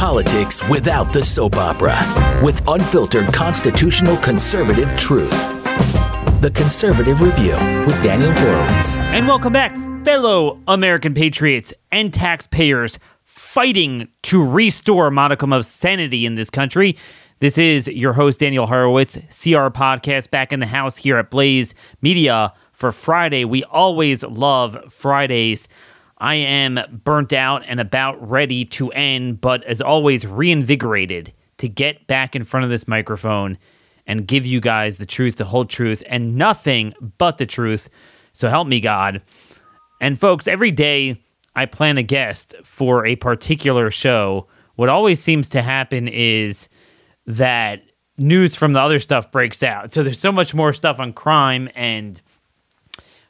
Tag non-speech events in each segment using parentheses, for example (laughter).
politics without the soap opera with unfiltered constitutional conservative truth. The Conservative Review with Daniel Horowitz. And welcome back, fellow American patriots and taxpayers fighting to restore a modicum of sanity in this country. This is your host, Daniel Horowitz, CR Podcast, back in the house here at Blaze Media for Friday. We always love Fridays. I am burnt out and about ready to end, but as always, reinvigorated to get back in front of this microphone and give you guys the truth, the whole truth, and nothing but the truth. So help me God. And folks, every day I plan a guest for a particular show, what always seems to happen is that news from the other stuff breaks out. So there's so much more stuff on crime and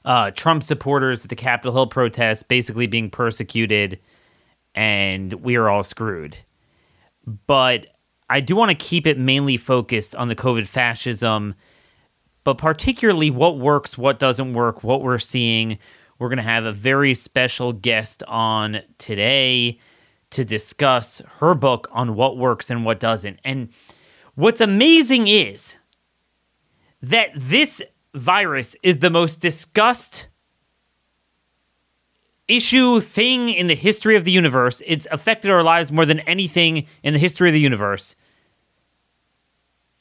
uh, Trump supporters at the Capitol Hill protests basically being persecuted, and we are all screwed. But I do want to keep it mainly focused on the COVID fascism, but particularly what works, what doesn't work, what we're seeing. We're going to have a very special guest on today to discuss her book on what works and what doesn't. And what's amazing is that this virus is the most discussed issue, thing in the history of the universe. It's affected our lives more than anything in the history of the universe.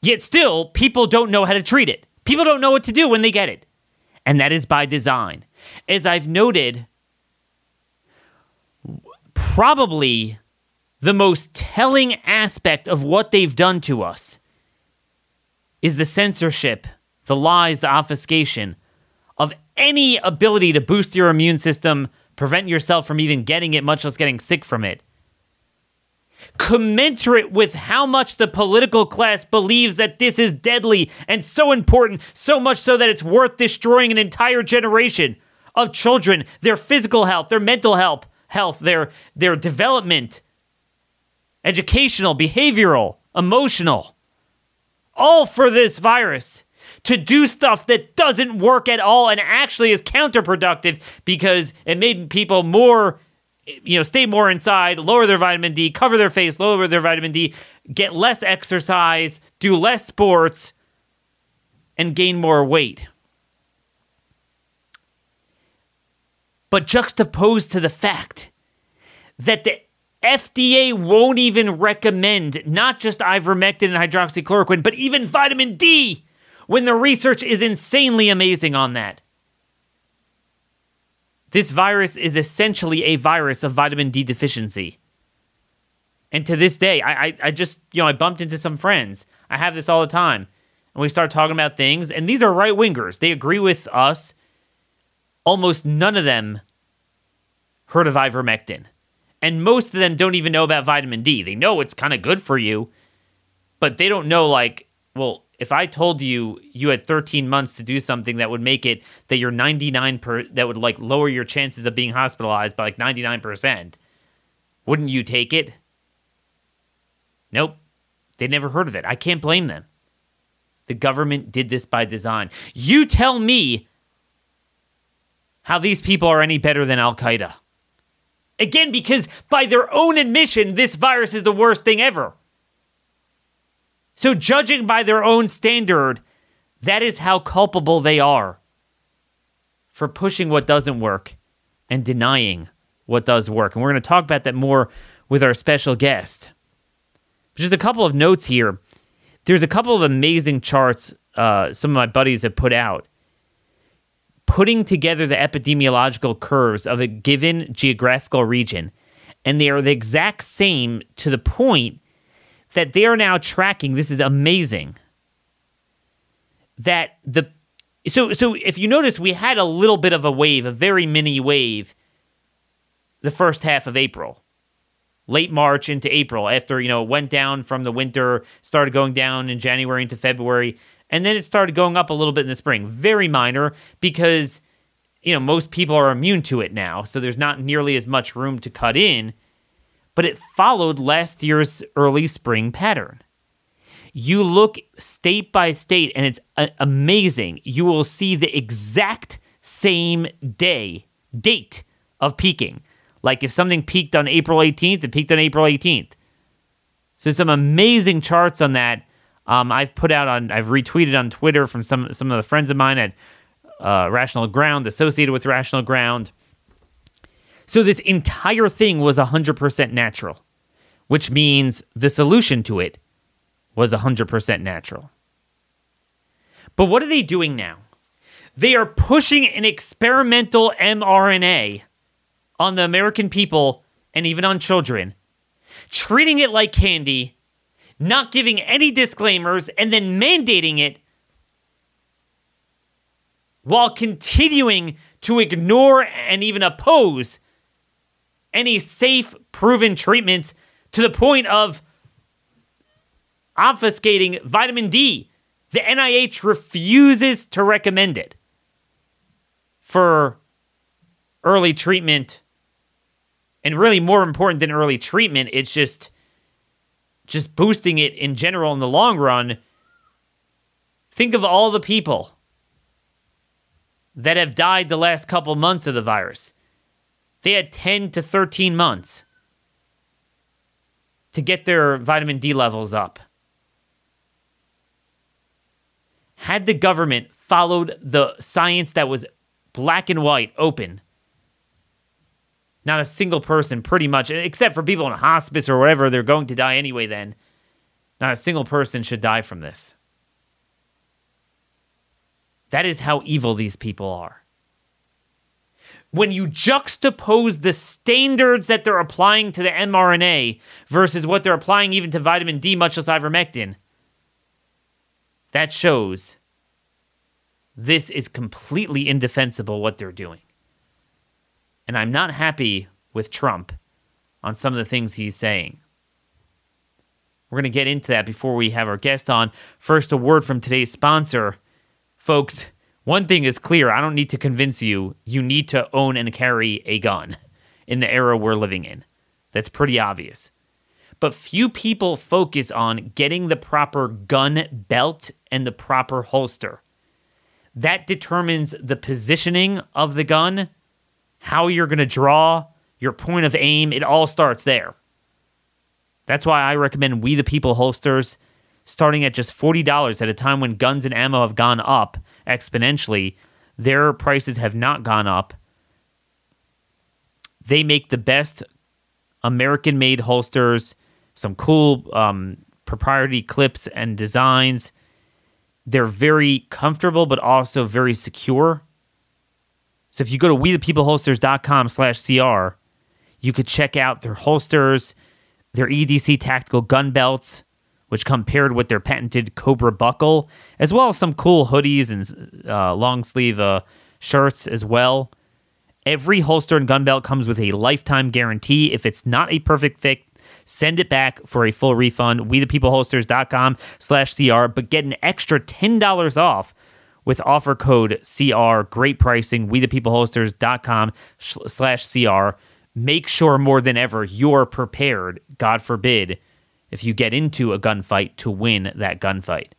Yet still, people don't know how to treat it. People don't know what to do when they get it. And that is by design. As I've noted, probably the most telling aspect of what they've done to us is the censorship, the lies, the obfuscation of any ability to boost your immune system, prevent yourself from even getting it, much less getting sick from it. Commensurate with how much the political class believes that this is deadly and so important, so much so that it's worth destroying an entire generation of children, their physical health, their mental health, health, their their development, educational, behavioral, emotional, all for this virus to do stuff that doesn't work at all and actually is counterproductive because it made people more you know stay more inside lower their vitamin d cover their face lower their vitamin d get less exercise do less sports and gain more weight. But juxtaposed to the fact that the FDA won't even recommend not just ivermectin and hydroxychloroquine, but even vitamin D when the research is insanely amazing on that. This virus is essentially a virus of vitamin D deficiency. And to this day, I, I, I, just, you know, I bumped into some friends. I have this all the time. And we start talking about things, and these are right wingers. They agree with us. Almost none of them heard of ivermectin. And most of them don't even know about vitamin D. They know it's kind of good for you, but they don't know, like, well, if I told you you had 13 months to do something that would make it that you're 99 per that would like lower your chances of being hospitalized by like 99%, wouldn't you take it? Nope. They never heard of it. I can't blame them. The government did this by design. You tell me how these people are any better than Al Qaeda. Again, because by their own admission, this virus is the worst thing ever. So, judging by their own standard, that is how culpable they are for pushing what doesn't work and denying what does work. And we're going to talk about that more with our special guest. Just a couple of notes here. There's a couple of amazing charts uh, some of my buddies have put out putting together the epidemiological curves of a given geographical region. And they are the exact same to the point that they are now tracking. This is amazing. That the so so if you notice, we had a little bit of a wave, a very mini wave, the first half of April, late March into April, after you know it went down from the winter, started going down in January into February, and then it started going up a little bit in the spring. Very minor because you know most people are immune to it now, so there's not nearly as much room to cut in but it followed last year's early spring pattern. You look state by state, and it's amazing. You will see the exact same day, date of peaking. Like if something peaked on April 18th, it peaked on April 18th. So some amazing charts on that. Um, I've put out on, I've retweeted on Twitter from some some of the friends of mine at uh, Rational Ground, associated with Rational Ground. So this entire thing was 100% natural, which means the solution to it was 100% natural. But what are they doing now? They are pushing an experimental mRNA on the American people and even on children, treating it like candy, not giving any disclaimers, and then mandating it while continuing to ignore and even oppose any safe, proven treatments to the point of obfuscating vitamin D. The NIH refuses to recommend it for early treatment. And really more important than early treatment, it's just just boosting it in general in the long run. Think of all the people that have died the last couple months of the virus. They had 10 to 13 months to get their vitamin D levels up. Had the government followed the science that was black and white, open, not a single person, pretty much, except for people in hospice or whatever, they're going to die anyway, then, not a single person should die from this. That is how evil these people are. When you juxtapose the standards that they're applying to the mRNA versus what they're applying even to vitamin D, much less ivermectin, that shows this is completely indefensible what they're doing. And I'm not happy with Trump on some of the things he's saying. We're going to get into that before we have our guest on. First, a word from today's sponsor. Folks, one thing is clear I don't need to convince you, you need to own and carry a gun in the era we're living in. That's pretty obvious. But few people focus on getting the proper gun belt and the proper holster. That determines the positioning of the gun, how you're going to draw, your point of aim. It all starts there. That's why I recommend We the People holsters starting at just $40 at a time when guns and ammo have gone up exponentially. Their prices have not gone up. They make the best American made holsters, some cool um, proprietary clips and designs. They're very comfortable, but also very secure. So if you go to wethepeopleholsters.com slash CR, you could check out their holsters, their EDC tactical gun belts, which come paired with their patented Cobra buckle, as well as some cool hoodies and uh, long sleeve uh, shirts as well. Every holster and gun belt comes with a lifetime guarantee. If it's not a perfect fit, send it back for a full refund. WeThePeopleHolsters.com slash CR, but get an extra $10 off with offer code CR. Great pricing. WeThePeopleHolsters.com slash CR. Make sure more than ever you're prepared, God forbid, if you get into a gunfight to win that gunfight.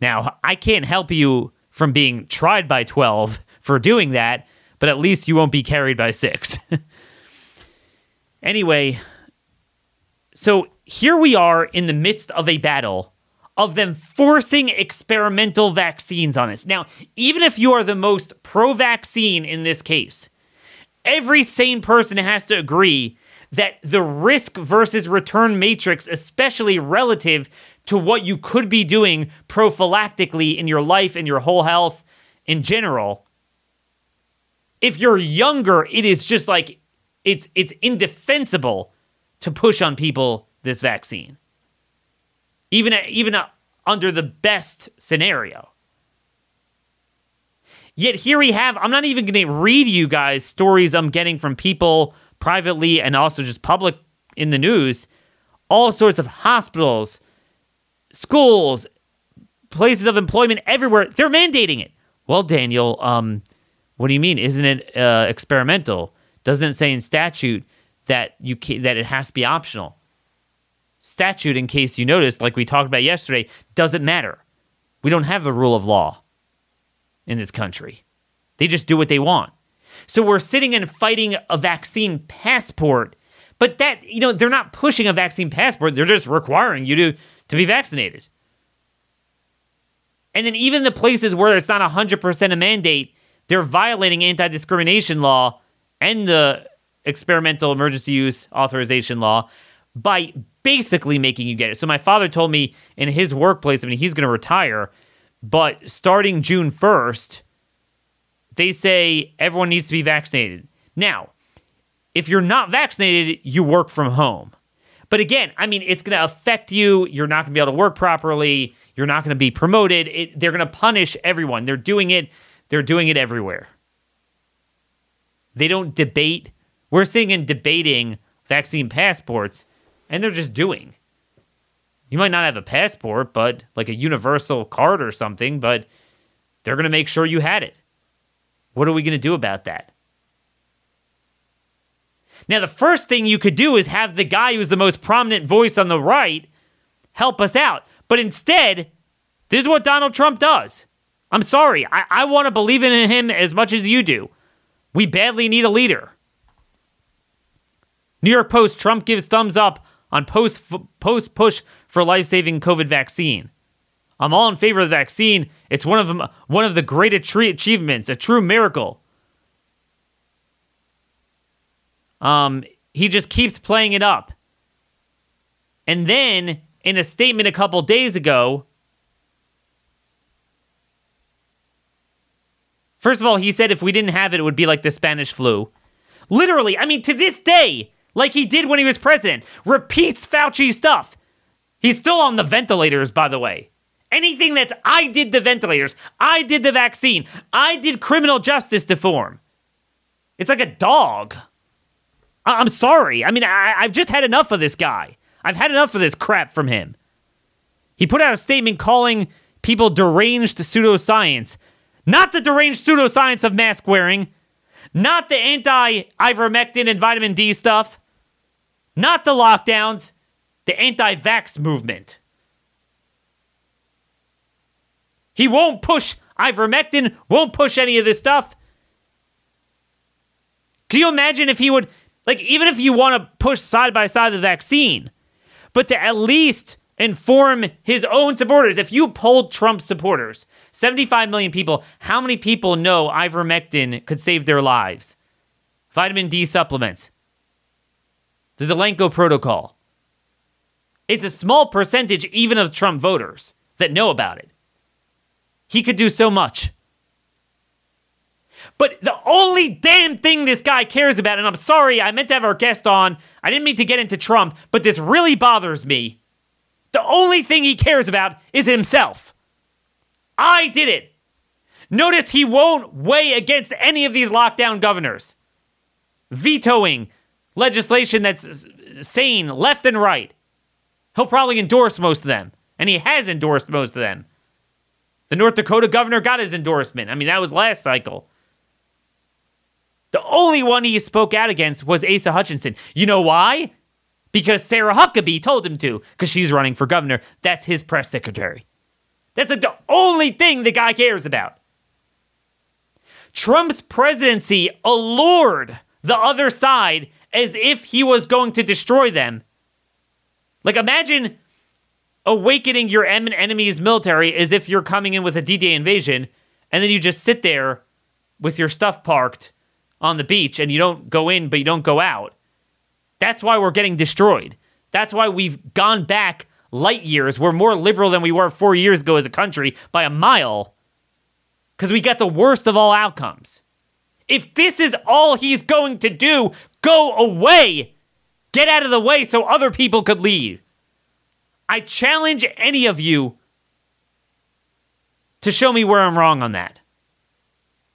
Now, I can't help you from being tried by 12 (laughs) for doing that, but at least you won't be carried by 6. (laughs) anyway, so here we are in the midst of a battle of them forcing experimental vaccines on us. Now, even if you are the most pro vaccine in this case, every sane person has to agree that the risk versus return matrix, especially relative to what you could be doing prophylactically in your life and your whole health in general, if you're younger, it is just like it's it's indefensible to push on people this vaccine. Even even under the best scenario. Yet here we have, I'm not even going to read you guys stories I'm getting from people privately and also just public in the news, all sorts of hospitals, schools, places of employment everywhere. They're mandating it. Well, Daniel, um, what do you mean? Isn't it uh, experimental? Doesn't it say in statute that you that it has to be optional? Statute, in case you noticed, like we talked about yesterday, doesn't matter. We don't have the rule of law in this country. They just do what they want. So we're sitting and fighting a vaccine passport But that, you know, they're not pushing a vaccine passport. They're just requiring you to, to be vaccinated. And then even the places where it's not 100% a mandate, they're violating anti discrimination law and the experimental emergency use authorization law by basically making you get it. So my father told me in his workplace, I mean, he's going to retire, but starting June 1st, they say everyone needs to be vaccinated. Now, if you're not vaccinated, you work from home. But again, I mean, it's going to affect you. You're not going to be able to work properly. You're not going to be promoted. It, they're going to punish everyone. They're doing it. They're doing it everywhere. They don't debate. We're sitting and debating vaccine passports, and they're just doing. You might not have a passport, but like a universal card or something, but they're going to make sure you had it. What are we going to do about that? Now, the first thing you could do is have the guy who's the most prominent voice on the right help us out. But instead, this is what Donald Trump does. I'm sorry. I, I want to believe in him as much as you do. We badly need a leader. New York Post Trump gives thumbs up on post, post push for life saving COVID vaccine. I'm all in favor of the vaccine. It's one of them, one of the great achievements, a true miracle. Um, he just keeps playing it up. And then in a statement a couple days ago, first of all, he said if we didn't have it, it would be like the Spanish flu. Literally, I mean, to this day, like he did when he was president, repeats Fauci stuff. He's still on the ventilators, by the way. Anything that's I did the ventilators, I did the vaccine, I did criminal justice reform. It's like a dog. I- am sorry. I mean, I- I've just had enough of this guy. I've had enough of this crap from him. He put out a statement calling people deranged pseudoscience. Not the deranged pseudoscience of mask wearing, not the anti ivermectin and vitamin D stuff, not the lockdowns, the anti vax movement. He won't push ivermectin, won't push any of this stuff. Can you imagine if he would like, even if you want to push side by side the vaccine, but to at least inform his own supporters. If you polled Trump supporters, 75 million people, how many people know ivermectin could save their lives? Vitamin D supplements, the Zelenko protocol. It's a small percentage, even of Trump voters, that know about it. He could do so much. But the only damn thing this guy cares about, and I'm sorry, I meant to have our guest on. I didn't mean to get into Trump, but this really bothers me. The only thing he cares about is himself. I did it. Notice he won't weigh against any of these lockdown governors, vetoing legislation that's sane left and right. He'll probably endorse most of them, and he has endorsed most of them. The North Dakota governor got his endorsement. I mean, that was last cycle. The only one he spoke out against was Asa Hutchinson. You know why? Because Sarah Huckabee told him to, because she's running for governor. That's his press secretary. That's like the only thing the guy cares about. Trump's presidency allured the other side as if he was going to destroy them. Like, imagine awakening your enemy's military as if you're coming in with a D Day invasion, and then you just sit there with your stuff parked on the beach and you don't go in, but you don't go out. That's why we're getting destroyed. That's why we've gone back light years. We're more liberal than we were four years ago as a country by a mile because we got the worst of all outcomes. If this is all he's going to do, go away. Get out of the way so other people could leave. I challenge any of you to show me where I'm wrong on that.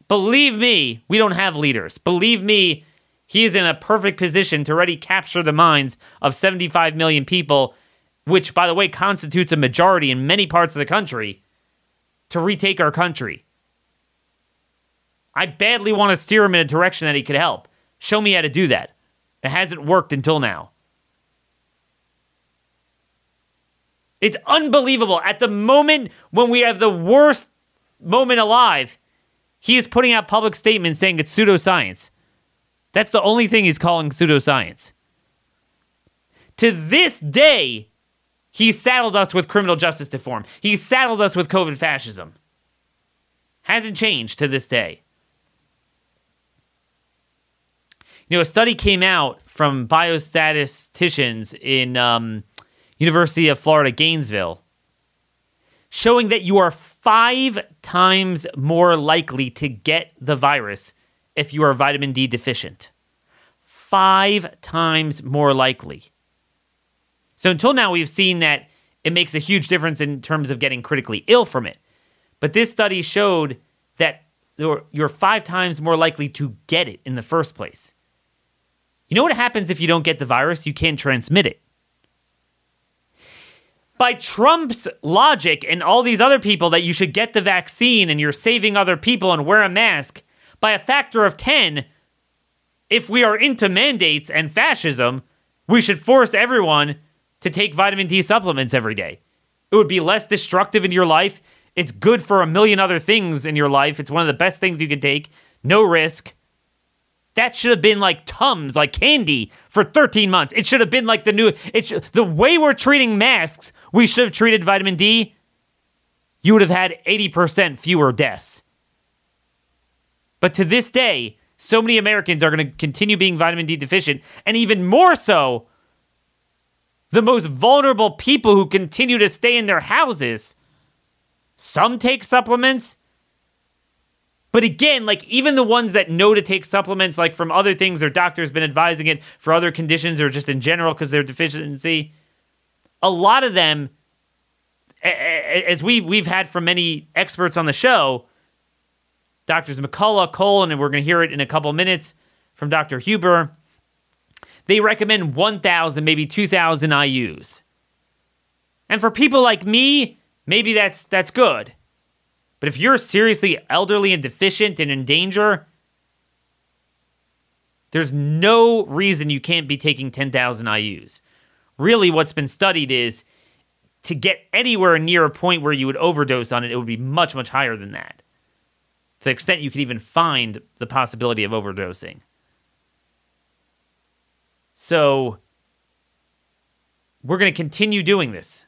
Believe me, we don't have leaders. Believe me, he is in a perfect position to already capture the minds of 75 million people, which, by the way, constitutes a majority in many parts of the country, to retake our country. I badly want to steer him in a direction that he could help. Show me how to do that. It hasn't worked until now. It's unbelievable. At the moment when we have the worst moment alive, he is putting out public statements saying it's pseudoscience. That's the only thing he's calling pseudoscience. To this day, he saddled us with criminal justice reform. He saddled us with COVID fascism. Hasn't changed to this day. You know, a study came out from biostatisticians in um, University of Florida, Gainesville, showing that you are five times more likely to get the virus if you are vitamin D deficient. Five times more likely. So until now, we've seen that it makes a huge difference in terms of getting critically ill from it. But this study showed that you're five times more likely to get it in the first place. You know what happens if you don't get the virus? You can't transmit it. By Trump's logic and all these other people that you should get the vaccine and you're saving other people and wear a mask, by a factor of 10, if we are into mandates and fascism, we should force everyone to take vitamin D supplements every day. It would be less destructive in your life. It's good for a million other things in your life. It's one of the best things you can take. No risk. That should have been like Tums, like candy for 13 months. It should have been like the new it the way we're treating masks, we should have treated vitamin D. You would have had 80% fewer deaths. But to this day, so many Americans are going to continue being vitamin D deficient and even more so the most vulnerable people who continue to stay in their houses. Some take supplements, but again, like even the ones that know to take supplements, like from other things, their doctor's been advising it for other conditions or just in general because they're deficiency. A lot of them, as we we've had from many experts on the show, doctors McCullough, Cole, and we're going to hear it in a couple minutes from Dr. Huber. They recommend 1,000, maybe 2,000 IUs. And for people like me, maybe that's that's good. But if you're seriously elderly and deficient and in danger, there's no reason you can't be taking 10,000 IUs. Really, what's been studied is to get anywhere near a point where you would overdose on it, it would be much, much higher than that. To the extent you could even find the possibility of overdosing. So, we're going to continue doing this.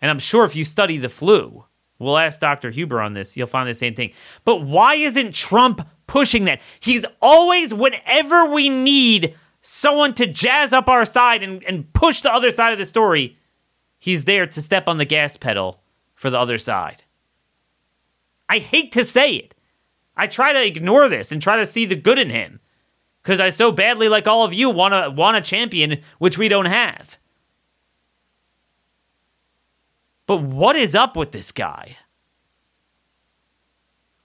And I'm sure if you study the flu, we'll ask Dr. Huber on this, you'll find the same thing. But why isn't Trump pushing that? He's always, whenever we need someone to jazz up our side and, and push the other side of the story, he's there to step on the gas pedal for the other side. I hate to say it. I try to ignore this and try to see the good in him because I so badly, like all of you, want to want a champion, which we don't have. But what is up with this guy?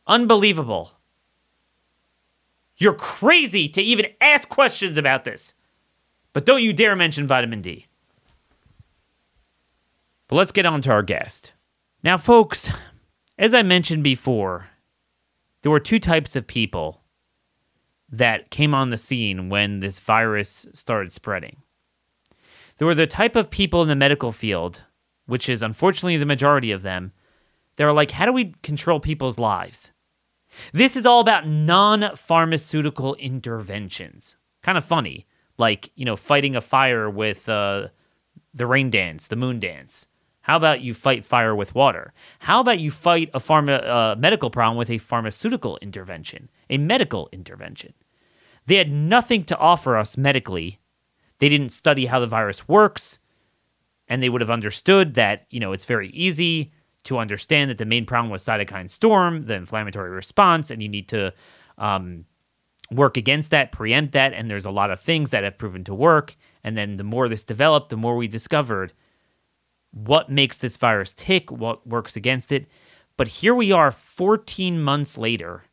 Unbelievable. You're crazy to even ask questions about this. But don't you dare mention vitamin D. But let's get on to our guest. Now, folks, as I mentioned before, there were two types of people that came on the scene when this virus started spreading. There were the type of people in the medical field which is unfortunately the majority of them, they're like, how do we control people's lives? This is all about non pharmaceutical interventions. Kind of funny, like, you know, fighting a fire with uh, the rain dance, the moon dance. How about you fight fire with water? How about you fight a pharma, uh, medical problem with a pharmaceutical intervention, a medical intervention? They had nothing to offer us medically. They didn't study how the virus works and they would have understood that, you know, it's very easy to understand that the main problem was cytokine storm, the inflammatory response, and you need to um, work against that, preempt that. And there's a lot of things that have proven to work. And then the more this developed, the more we discovered what makes this virus tick, what works against it. But here we are 14 months later,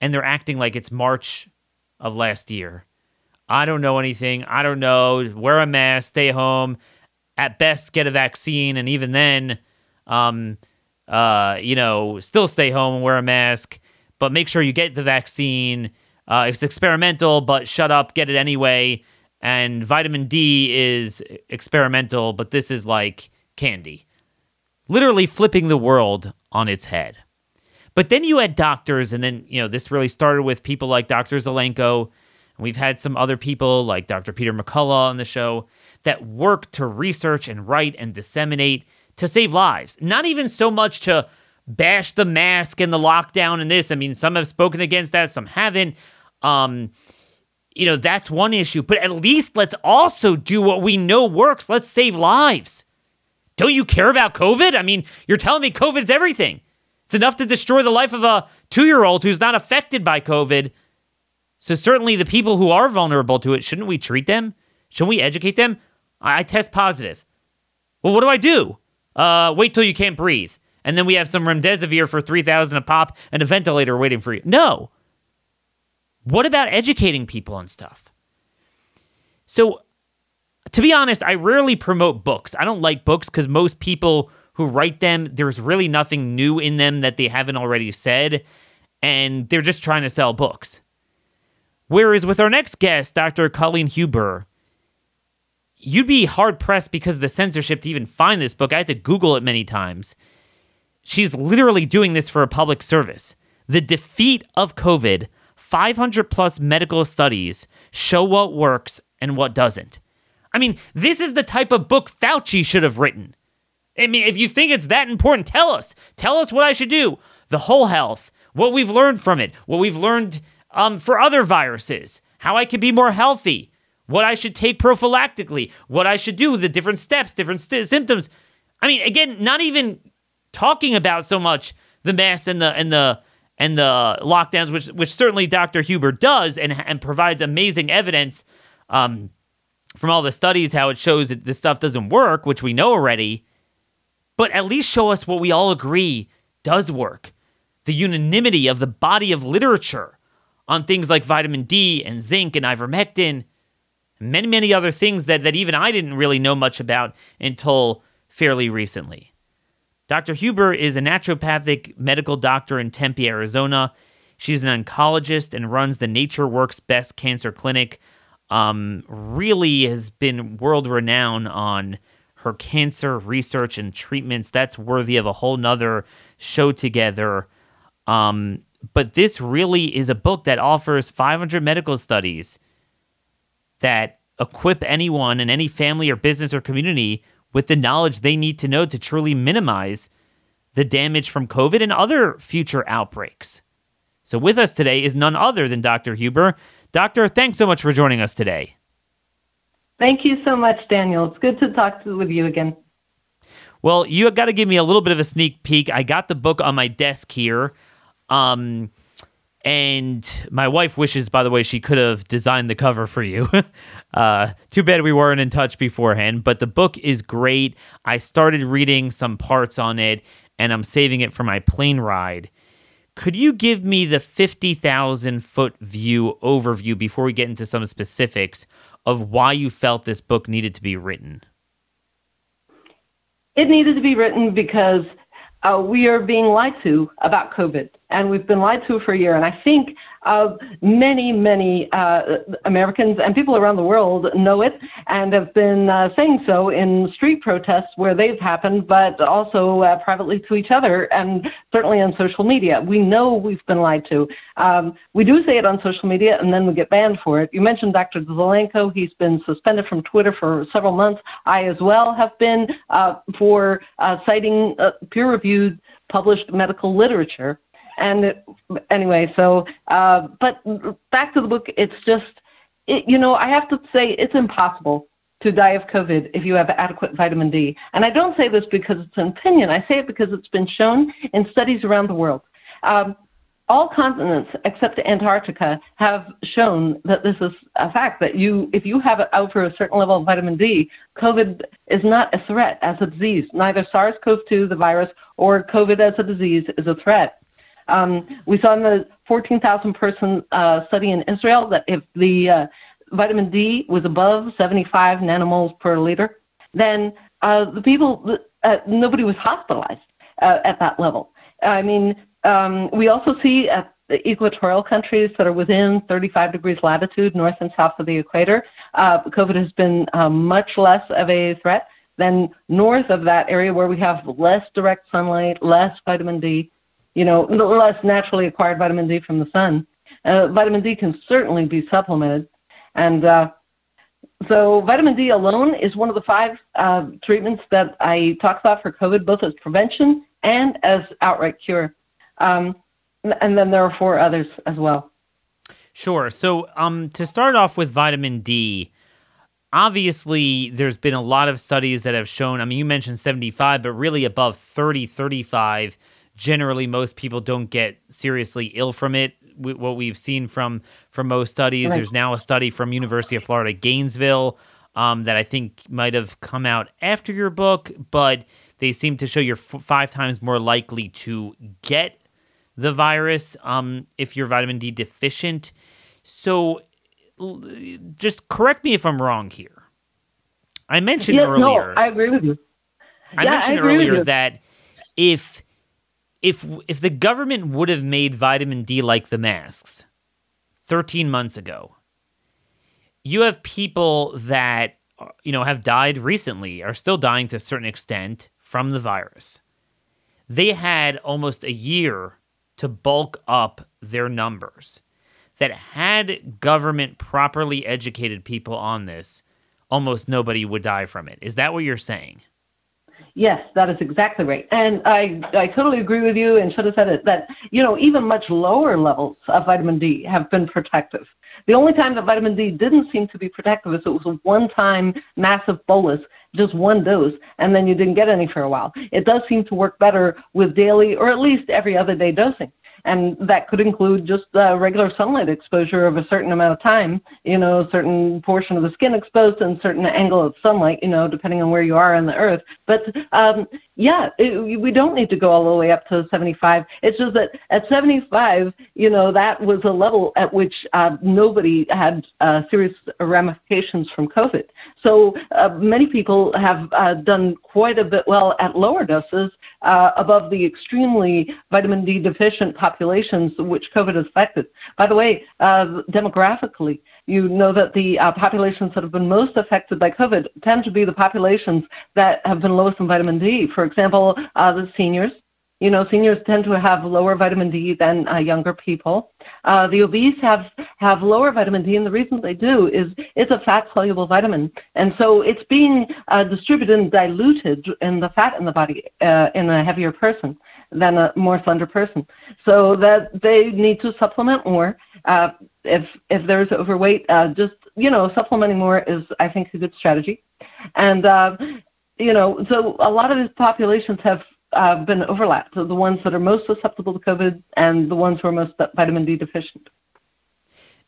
and they're acting like it's March of last year. I don't know anything. I don't know. Wear a mask, stay home at best get a vaccine, and even then, um, uh, you know, still stay home and wear a mask, but make sure you get the vaccine. Uh, it's experimental, but shut up, get it anyway. And vitamin D is experimental, but this is like candy. Literally flipping the world on its head. But then you had doctors, and then, you know, this really started with people like Dr. Zelenko. and we've had some other people like Dr. Peter McCullough on the show that work to research and write and disseminate to save lives. Not even so much to bash the mask and the lockdown and this. I mean, some have spoken against that, some haven't. Um, you know, that's one issue, but at least let's also do what we know works. Let's save lives. Don't you care about COVID? I mean, you're telling me COVID's everything. It's enough to destroy the life of a two year old who's not affected by COVID. So, certainly, the people who are vulnerable to it, shouldn't we treat them? Shouldn't we educate them? I, I test positive. Well, what do I do? Uh, wait till you can't breathe. And then we have some remdesivir for 3000 a pop and a ventilator waiting for you. No. What about educating people on stuff? So, to be honest, I rarely promote books. I don't like books because most people who write them, there's really nothing new in them that they haven't already said, and they're just trying to sell books. Whereas with our next guest, Dr. Colleen Huber, you'd be hard pressed because of the censorship to even find this book. I had to Google it many times. She's literally doing this for a public service. The defeat of COVID, 500 plus medical studies show what works and what doesn't. I mean, this is the type of book Fauci should have written. I mean, if you think it's that important, tell us. Tell us what I should do. The whole health, what we've learned from it, what we've learned um, for other viruses, how I could be more healthy, what I should take prophylactically, what I should do, the different steps, different st- symptoms. I mean, again, not even talking about so much the mass and the and the and the lockdowns, which which certainly Dr. Huber does and and provides amazing evidence um, from all the studies how it shows that this stuff doesn't work, which we know already. But at least show us what we all agree does work. The unanimity of the body of literature on things like vitamin D and zinc and ivermectin many, many other things that, that even I didn't really know much about until fairly recently. Dr. Huber is a naturopathic medical doctor in Tempe, Arizona. She's an oncologist and runs the Nature Works Best Cancer Clinic. Um, really has been world renowned on her cancer research and treatments. That's worthy of a whole nother show together. Um, but this really is a book that offers 500 medical studies that equip anyone in any family or business or community with the knowledge they need to know to truly minimize the damage from COVID and other future outbreaks. So, with us today is none other than Dr. Huber. Doctor, thanks so much for joining us today. Thank you so much, Daniel. It's good to talk to, with you again. Well, you got to give me a little bit of a sneak peek. I got the book on my desk here. Um, and my wife wishes, by the way, she could have designed the cover for you. (laughs) uh, too bad we weren't in touch beforehand, but the book is great. I started reading some parts on it, and I'm saving it for my plane ride. Could you give me the 50,000 foot view overview before we get into some specifics of why you felt this book needed to be written? It needed to be written because uh, we are being lied to about COVID, and we've been lied to for a year. And I think uh, many, many uh, Americans and people around the world know it and have been uh, saying so in street protests where they've happened, but also uh, privately to each other and certainly on social media. We know we've been lied to. Um, we do say it on social media and then we get banned for it. You mentioned Dr. Zelenko. He's been suspended from Twitter for several months. I as well have been uh, for uh, citing peer reviewed published medical literature and anyway, so uh, but back to the book. It's just, it, you know, I have to say it's impossible to die of COVID if you have adequate vitamin D. And I don't say this because it's an opinion. I say it because it's been shown in studies around the world. Um, all continents except Antarctica have shown that this is a fact that you, if you have it out for a certain level of vitamin D, COVID is not a threat as a disease. Neither SARS-CoV-2, the virus, or COVID as a disease is a threat. Um, we saw in the 14,000 person uh, study in Israel that if the uh, vitamin D was above 75 nanomoles per liter, then uh, the people, uh, nobody was hospitalized uh, at that level. I mean, um, we also see at the equatorial countries that are within 35 degrees latitude, north and south of the equator, uh, COVID has been much less of a threat than north of that area where we have less direct sunlight, less vitamin D, you know, less naturally acquired vitamin D from the sun. Uh, vitamin D can certainly be supplemented. And uh, so, vitamin D alone is one of the five uh, treatments that I talk about for COVID, both as prevention and as outright cure. Um, and then there are four others as well. Sure. So, um, to start off with vitamin D, obviously there's been a lot of studies that have shown, I mean, you mentioned 75, but really above 30, 35, generally most people don't get seriously ill from it. What we've seen from from most studies, right. there's now a study from University of Florida Gainesville um, that I think might have come out after your book, but they seem to show you're f- five times more likely to get the virus um, if you're vitamin D deficient. So, just correct me if I'm wrong here. I mentioned earlier. No, I agree with you. I yeah, mentioned I earlier that if if if the government would have made vitamin D like the masks 13 months ago, you have people that you know have died recently, are still dying to a certain extent from the virus. They had almost a year to bulk up their numbers. That had government properly educated people on this, almost nobody would die from it. Is that what you're saying? Yes, that is exactly right. And I, I totally agree with you and should have said it that, you know, even much lower levels of vitamin D have been protective. The only time that vitamin D didn't seem to be protective is it was a one time massive bolus just one dose and then you didn't get any for a while. It does seem to work better with daily or at least every other day dosing and that could include just uh, regular sunlight exposure of a certain amount of time, you know, a certain portion of the skin exposed and certain angle of sunlight, you know, depending on where you are on the earth. But um, yeah, it, we don't need to go all the way up to 75. It's just that at 75, you know, that was a level at which uh, nobody had uh, serious ramifications from COVID. So uh, many people have uh, done quite a bit well at lower doses uh, above the extremely vitamin D deficient populations which COVID has affected. By the way, uh, demographically, you know that the uh, populations that have been most affected by COVID tend to be the populations that have been lowest in vitamin D. For example, uh, the seniors, you know, seniors tend to have lower vitamin D than uh, younger people. Uh, the obese have have lower vitamin D, and the reason they do is it's a fat soluble vitamin, and so it's being uh, distributed and diluted in the fat in the body uh, in a heavier person than a more slender person. So that they need to supplement more. Uh, if if there's overweight, uh, just you know, supplementing more is I think a good strategy, and you know, so a lot of these populations have uh, been overlapped. So the ones that are most susceptible to COVID and the ones who are most vitamin D deficient.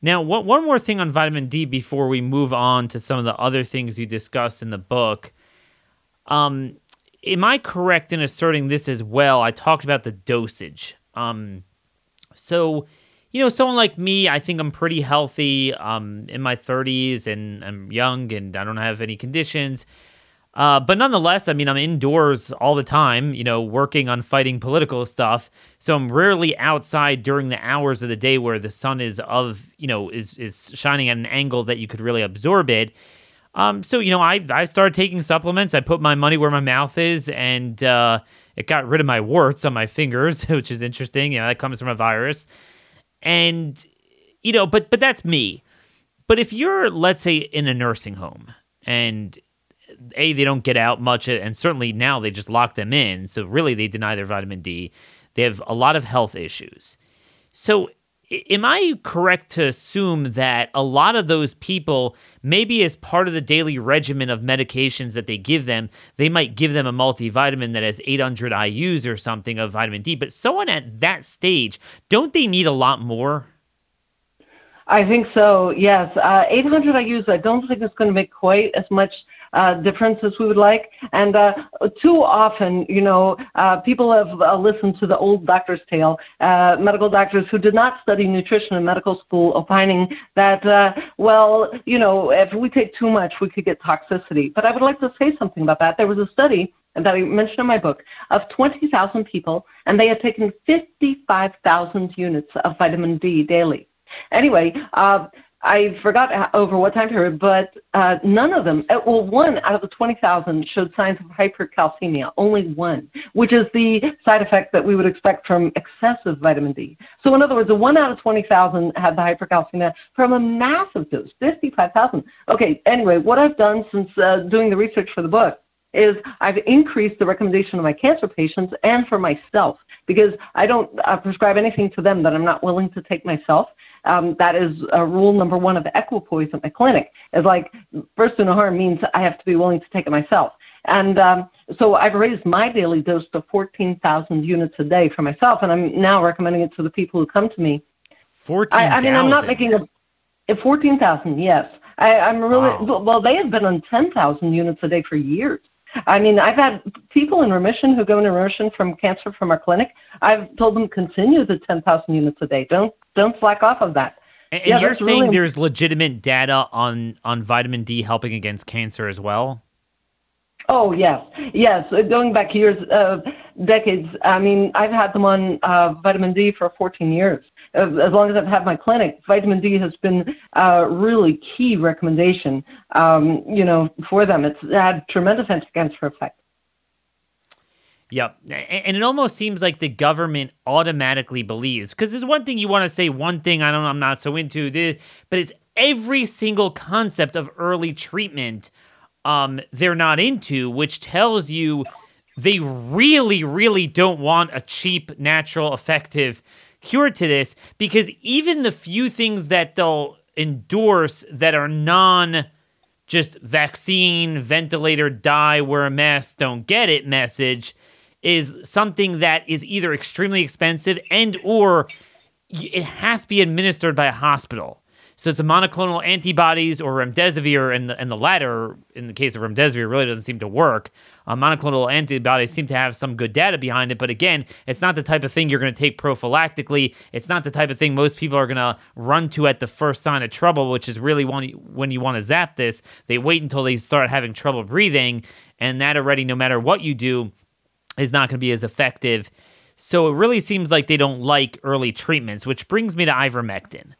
Now, one, one more thing on vitamin D before we move on to some of the other things you discuss in the book. Um, am I correct in asserting this as well? I talked about the dosage. Um, so, you know, someone like me, I think I'm pretty healthy. Um, in my 30s, and I'm young, and I don't have any conditions. Uh, but nonetheless, I mean, I'm indoors all the time, you know, working on fighting political stuff. So I'm rarely outside during the hours of the day where the sun is of, you know, is is shining at an angle that you could really absorb it. Um, so you know, I I started taking supplements. I put my money where my mouth is, and uh, it got rid of my warts on my fingers, (laughs) which is interesting. You know, that comes from a virus, and you know, but but that's me. But if you're, let's say, in a nursing home and a they don't get out much, and certainly now they just lock them in. So really, they deny their vitamin D. They have a lot of health issues. So am I correct to assume that a lot of those people, maybe as part of the daily regimen of medications that they give them, they might give them a multivitamin that has 800 IUs or something of vitamin D. But someone at that stage, don't they need a lot more? I think so. Yes, uh, 800 IUs. I don't think it's going to make quite as much uh, as we would like. And uh, too often, you know, uh, people have uh, listened to the old doctor's tale, uh, medical doctors who did not study nutrition in medical school opining that, well, you know, if we take too much, we could get toxicity. But I would like to say something about that. There was a study that I mentioned in my book of 20,000 people, and they had taken 55,000 units of vitamin D daily. Anyway, uh, I forgot over what time period, but uh, none of them, uh, well, one out of the 20,000 showed signs of hypercalcemia, only one, which is the side effect that we would expect from excessive vitamin D. So, in other words, the one out of 20,000 had the hypercalcemia from a massive dose, 55,000. Okay, anyway, what I've done since uh, doing the research for the book is I've increased the recommendation of my cancer patients and for myself because I don't uh, prescribe anything to them that I'm not willing to take myself. Um, that is uh, rule number one of equipoise at my clinic. Is like first to no harm means I have to be willing to take it myself. And um, so I've raised my daily dose to 14,000 units a day for myself, and I'm now recommending it to the people who come to me. 14,000? I, I mean, I'm not making a, a 14,000, yes. I, I'm really, wow. well, they have been on 10,000 units a day for years. I mean, I've had people in remission who go into remission from cancer from our clinic. I've told them continue the 10,000 units a day. Don't don't slack off of that. And, yeah, you're saying really... there's legitimate data on on vitamin D helping against cancer as well? Oh yes, yes. Uh, going back years, uh, decades. I mean, I've had them on uh, vitamin D for 14 years. As long as I've had my clinic, vitamin D has been a really key recommendation. Um, you know, for them, it's had tremendous anti-cancer effect. Yep. And it almost seems like the government automatically believes because there's one thing you want to say, one thing I don't I'm not so into this, but it's every single concept of early treatment um they're not into, which tells you they really, really don't want a cheap, natural, effective cure to this because even the few things that they'll endorse that are non just vaccine, ventilator, die, wear a mask, don't get it message is something that is either extremely expensive and or it has to be administered by a hospital. So it's a monoclonal antibodies or remdesivir, and the, and the latter, in the case of remdesivir, really doesn't seem to work. Uh, monoclonal antibodies seem to have some good data behind it, but again, it's not the type of thing you're going to take prophylactically. It's not the type of thing most people are going to run to at the first sign of trouble, which is really when you, when you want to zap this. They wait until they start having trouble breathing, and that already, no matter what you do, is not going to be as effective. So it really seems like they don't like early treatments, which brings me to ivermectin.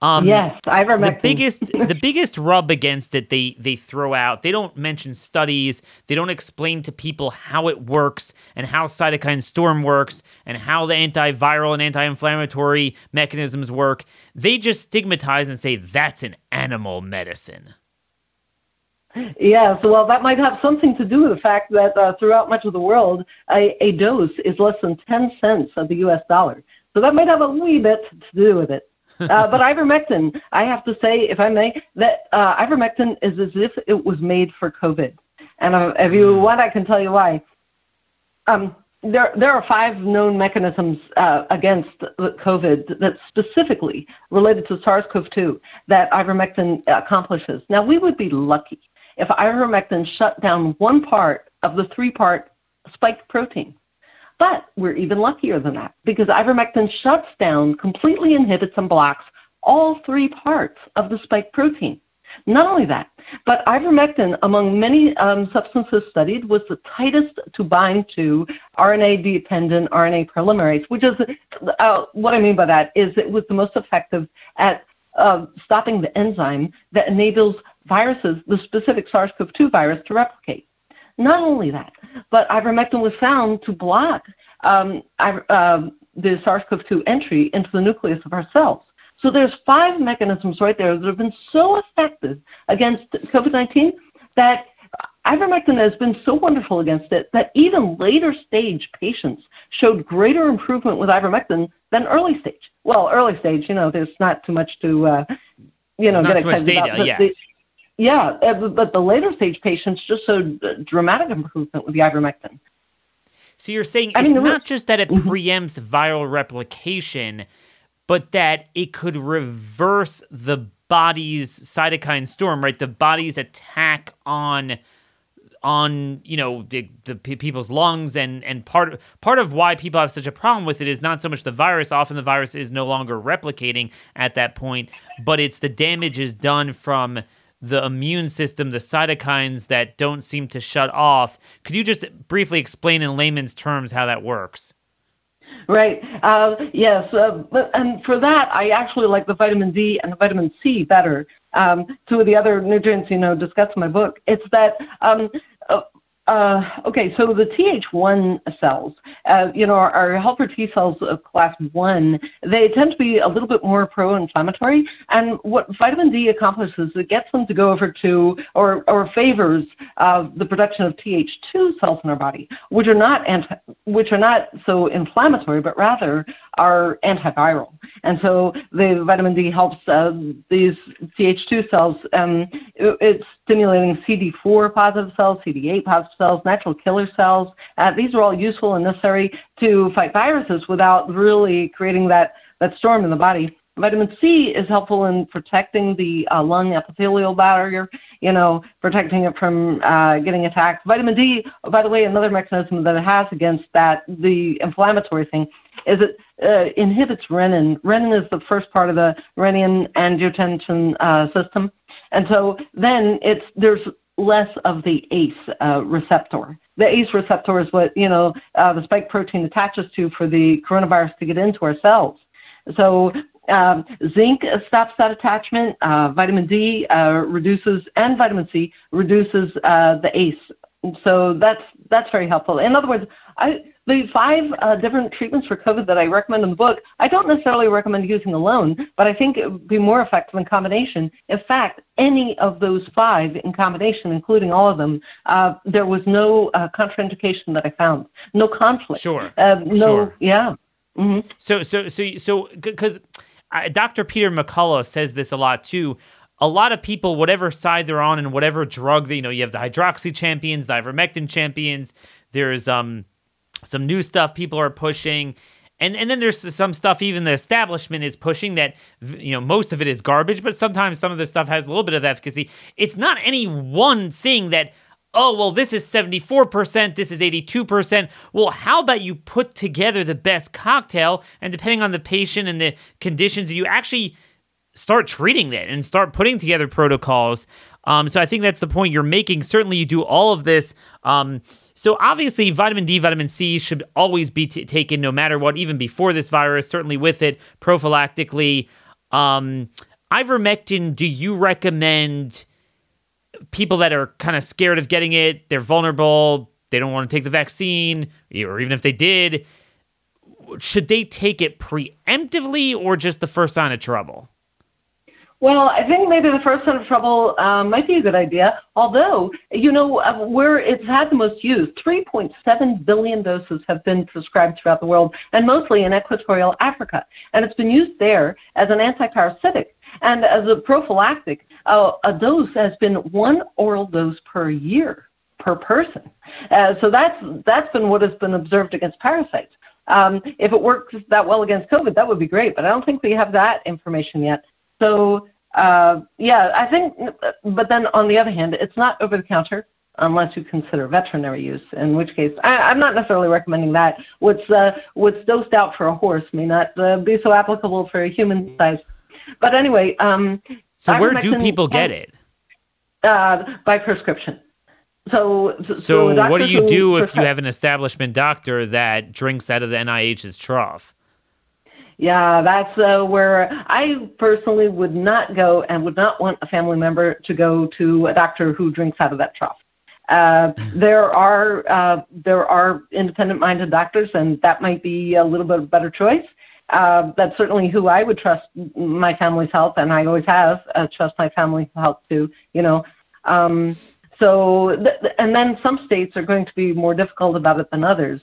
Um, yes, ivermectin. The biggest, the biggest rub against it, they they throw out. They don't mention studies. They don't explain to people how it works and how cytokine storm works and how the antiviral and anti-inflammatory mechanisms work. They just stigmatize and say that's an animal medicine. Yes, well, that might have something to do with the fact that uh, throughout much of the world, a, a dose is less than 10 cents of the US dollar. So that might have a wee bit to do with it. (laughs) Uh, but ivermectin, I have to say, if I may, that uh, ivermectin is as if it was made for COVID. And uh, if you hmm. want, I can tell you why. Um, there, there are five known mechanisms uh, against COVID that specifically related to SARS-CoV-2 that ivermectin accomplishes. Now, we would be lucky if ivermectin shut down one part of the three-part spike protein. But we're even luckier than that because ivermectin shuts down, completely inhibits and blocks all three parts of the spike protein. Not only that, but ivermectin, among many um, substances studied, was the tightest to bind to RNA dependent RNA polymerase, which is uh, what I mean by that is it was the most effective at uh, stopping the enzyme that enables viruses, the specific SARS CoV 2 virus, to replicate. Not only that, but ivermectin was found to block um, uh, the SARS-CoV-2 entry into the nucleus of our cells. So there's five mechanisms right there that have been so effective against COVID-19 that ivermectin has been so wonderful against it that even later stage patients showed greater improvement with ivermectin than early stage. Well, early stage, you know, there's not too much to, uh, you know, get excited about. yeah. The, yeah, uh, but the later stage patients just showed dramatic improvement with the ivermectin. So you're saying I it's mean, not just that it mm-hmm. preempts viral replication, but that it could reverse the body's cytokine storm, right? The body's attack on on you know the, the people's lungs and and part part of why people have such a problem with it is not so much the virus often the virus is no longer replicating at that point but it's the damage is done from the immune system, the cytokines that don't seem to shut off. Could you just briefly explain in layman's terms how that works? Right. Uh, yes. Uh, but, and for that, I actually like the vitamin D and the vitamin C better. Um, two of the other nutrients, you know, discussed in my book. It's that um, uh, okay, so the Th1 cells, uh, you know, our, our helper T cells of class 1, they tend to be a little bit more pro inflammatory. And what vitamin D accomplishes, it gets them to go over to or, or favors uh, the production of Th2 cells in our body, which are not anti, which are not so inflammatory, but rather are antiviral. And so the vitamin D helps uh, these Th2 cells. Um, it, it's stimulating CD4 positive cells, CD8 positive cells, natural killer cells. Uh, these are all useful and necessary to fight viruses without really creating that, that storm in the body. Vitamin C is helpful in protecting the uh, lung epithelial barrier, you know, protecting it from uh, getting attacked. Vitamin D, by the way, another mechanism that it has against that, the inflammatory thing, is it uh, inhibits renin. Renin is the first part of the renin angiotensin uh, system. And so then it's there's less of the ACE uh, receptor. The ACE receptor is what you know uh, the spike protein attaches to for the coronavirus to get into our cells. So um, zinc stops that attachment. Uh, vitamin D uh, reduces, and vitamin C reduces uh, the ACE. So that's that's very helpful. In other words, I the five uh, different treatments for COVID that I recommend in the book, I don't necessarily recommend using alone, but I think it would be more effective in combination. In fact, any of those five in combination, including all of them, uh, there was no uh, contraindication that I found, no conflict. Sure. Uh, no, sure. yeah. Mm-hmm. So, so, so, so, because Dr. Peter McCullough says this a lot too a lot of people, whatever side they're on and whatever drug, they, you know, you have the hydroxy champions, the ivermectin champions. There's um some new stuff people are pushing. And, and then there's some stuff even the establishment is pushing that you know most of it is garbage but sometimes some of the stuff has a little bit of efficacy. It's not any one thing that oh well this is 74% this is 82% well how about you put together the best cocktail and depending on the patient and the conditions you actually start treating that and start putting together protocols. Um, so i think that's the point you're making. Certainly you do all of this um, so obviously, vitamin D, vitamin C should always be t- taken no matter what, even before this virus. Certainly with it, prophylactically. Um, ivermectin. Do you recommend people that are kind of scared of getting it? They're vulnerable. They don't want to take the vaccine, or even if they did, should they take it preemptively or just the first sign of trouble? Well, I think maybe the first of trouble um, might be a good idea. Although, you know, uh, where it's had the most use, 3.7 billion doses have been prescribed throughout the world, and mostly in equatorial Africa. And it's been used there as an antiparasitic and as a prophylactic. Uh, a dose has been one oral dose per year per person. Uh, so that's that's been what has been observed against parasites. Um, if it works that well against COVID, that would be great. But I don't think we have that information yet. So uh, yeah, I think, but then on the other hand, it's not over the counter unless you consider veterinary use, in which case I, am not necessarily recommending that. What's, uh, what's dosed out for a horse may not uh, be so applicable for a human size. But anyway, um, so where do people get it? Uh, by prescription. So, so, so what do you do if you have an establishment doctor that drinks out of the NIH's trough? Yeah, that's uh, where I personally would not go and would not want a family member to go to a doctor who drinks out of that trough. Uh, there are uh, there are independent-minded doctors, and that might be a little bit of a better choice. Uh, that's certainly who I would trust my family's health, and I always have uh, trust my family's health too. You know, um, so th- and then some states are going to be more difficult about it than others.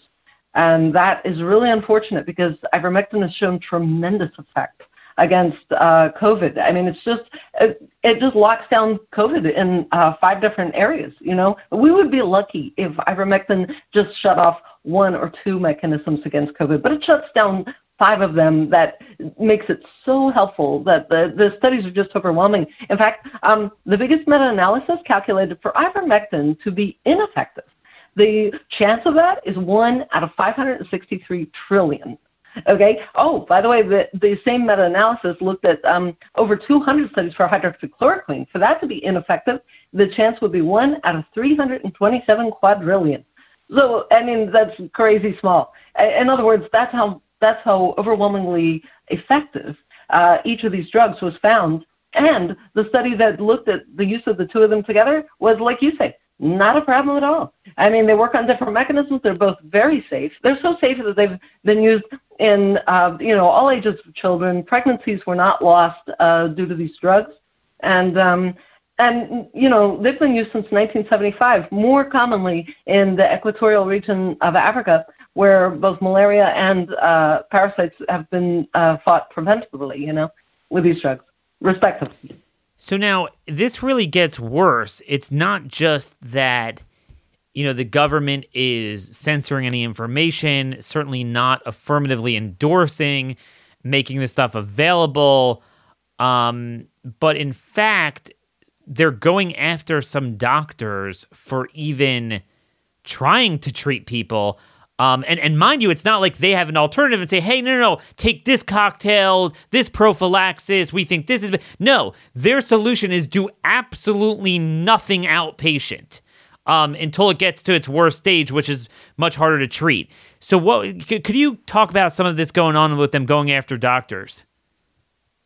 And that is really unfortunate because ivermectin has shown tremendous effect against uh, COVID. I mean, it's just it, it just locks down COVID in uh, five different areas. You know, we would be lucky if ivermectin just shut off one or two mechanisms against COVID, but it shuts down five of them that makes it so helpful that the, the studies are just overwhelming. In fact, um, the biggest meta-analysis calculated for ivermectin to be ineffective the chance of that is one out of 563 trillion. Okay. Oh, by the way, the, the same meta-analysis looked at um, over 200 studies for hydroxychloroquine. For that to be ineffective, the chance would be one out of 327 quadrillion. So I mean, that's crazy small. In other words, that's how that's how overwhelmingly effective uh, each of these drugs was found. And the study that looked at the use of the two of them together was, like you say, not a problem at all. I mean, they work on different mechanisms. They're both very safe. They're so safe that they've been used in, uh, you know, all ages of children. Pregnancies were not lost uh, due to these drugs, and um, and you know they've been used since 1975, more commonly in the equatorial region of Africa, where both malaria and uh, parasites have been uh, fought preventatively. You know, with these drugs, respectively. So now this really gets worse. It's not just that you know the government is censoring any information, certainly not affirmatively endorsing making this stuff available. Um, but in fact, they're going after some doctors for even trying to treat people um, and, and mind you, it's not like they have an alternative and say, hey, no, no, no, take this cocktail, this prophylaxis. We think this is. No, their solution is do absolutely nothing outpatient um, until it gets to its worst stage, which is much harder to treat. So, what could you talk about some of this going on with them going after doctors?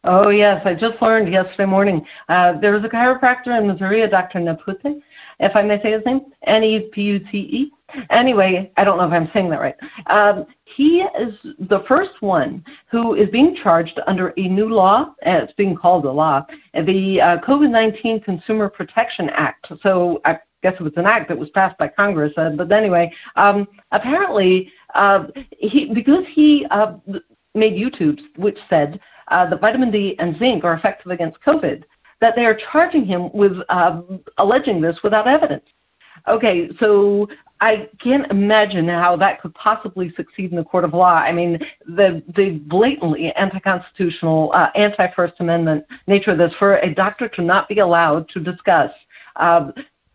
Oh, yes. I just learned yesterday morning. Uh, there was a chiropractor in Missouri, Dr. Nepute, if I may say his name, N E P U T E Anyway, I don't know if I'm saying that right. Um, he is the first one who is being charged under a new law. It's being called a law, the uh, COVID 19 Consumer Protection Act. So I guess it was an act that was passed by Congress. Uh, but anyway, um, apparently, uh, he because he uh, made YouTubes which said uh, that vitamin D and zinc are effective against COVID, that they are charging him with uh, alleging this without evidence. Okay, so I can't imagine how that could possibly succeed in the court of law. I mean, the the blatantly anti-constitutional, uh, anti-First Amendment nature of this for a doctor to not be allowed to discuss uh,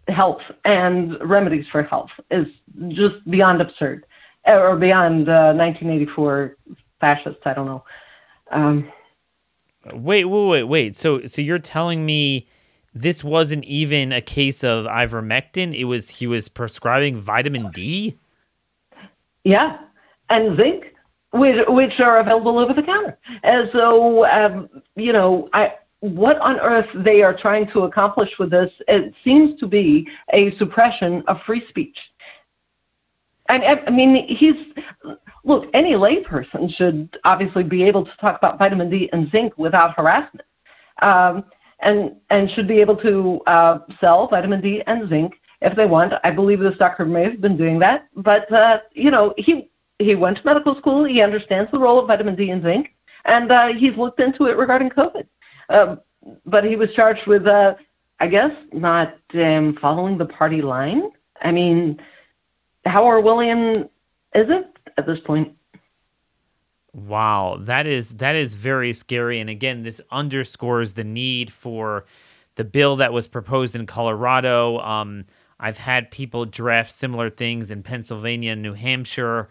health and remedies for health is just beyond absurd, or beyond uh, 1984 fascists. I don't know. Um, wait, wait, wait, wait. So, so you're telling me this wasn't even a case of ivermectin. It was he was prescribing vitamin D. Yeah, and zinc, which which are available over the counter. And so, um, you know, I what on earth they are trying to accomplish with this? It seems to be a suppression of free speech. And I mean, he's look. Any layperson should obviously be able to talk about vitamin D and zinc without harassment. Um, and and should be able to uh, sell vitamin D and zinc if they want. I believe this doctor may have been doing that, but uh, you know he he went to medical school. He understands the role of vitamin D and zinc, and uh, he's looked into it regarding COVID. Um, but he was charged with, uh, I guess, not um, following the party line. I mean, how Orwellian is it at this point? Wow, that is that is very scary and again this underscores the need for the bill that was proposed in Colorado. Um, I've had people draft similar things in Pennsylvania and New Hampshire,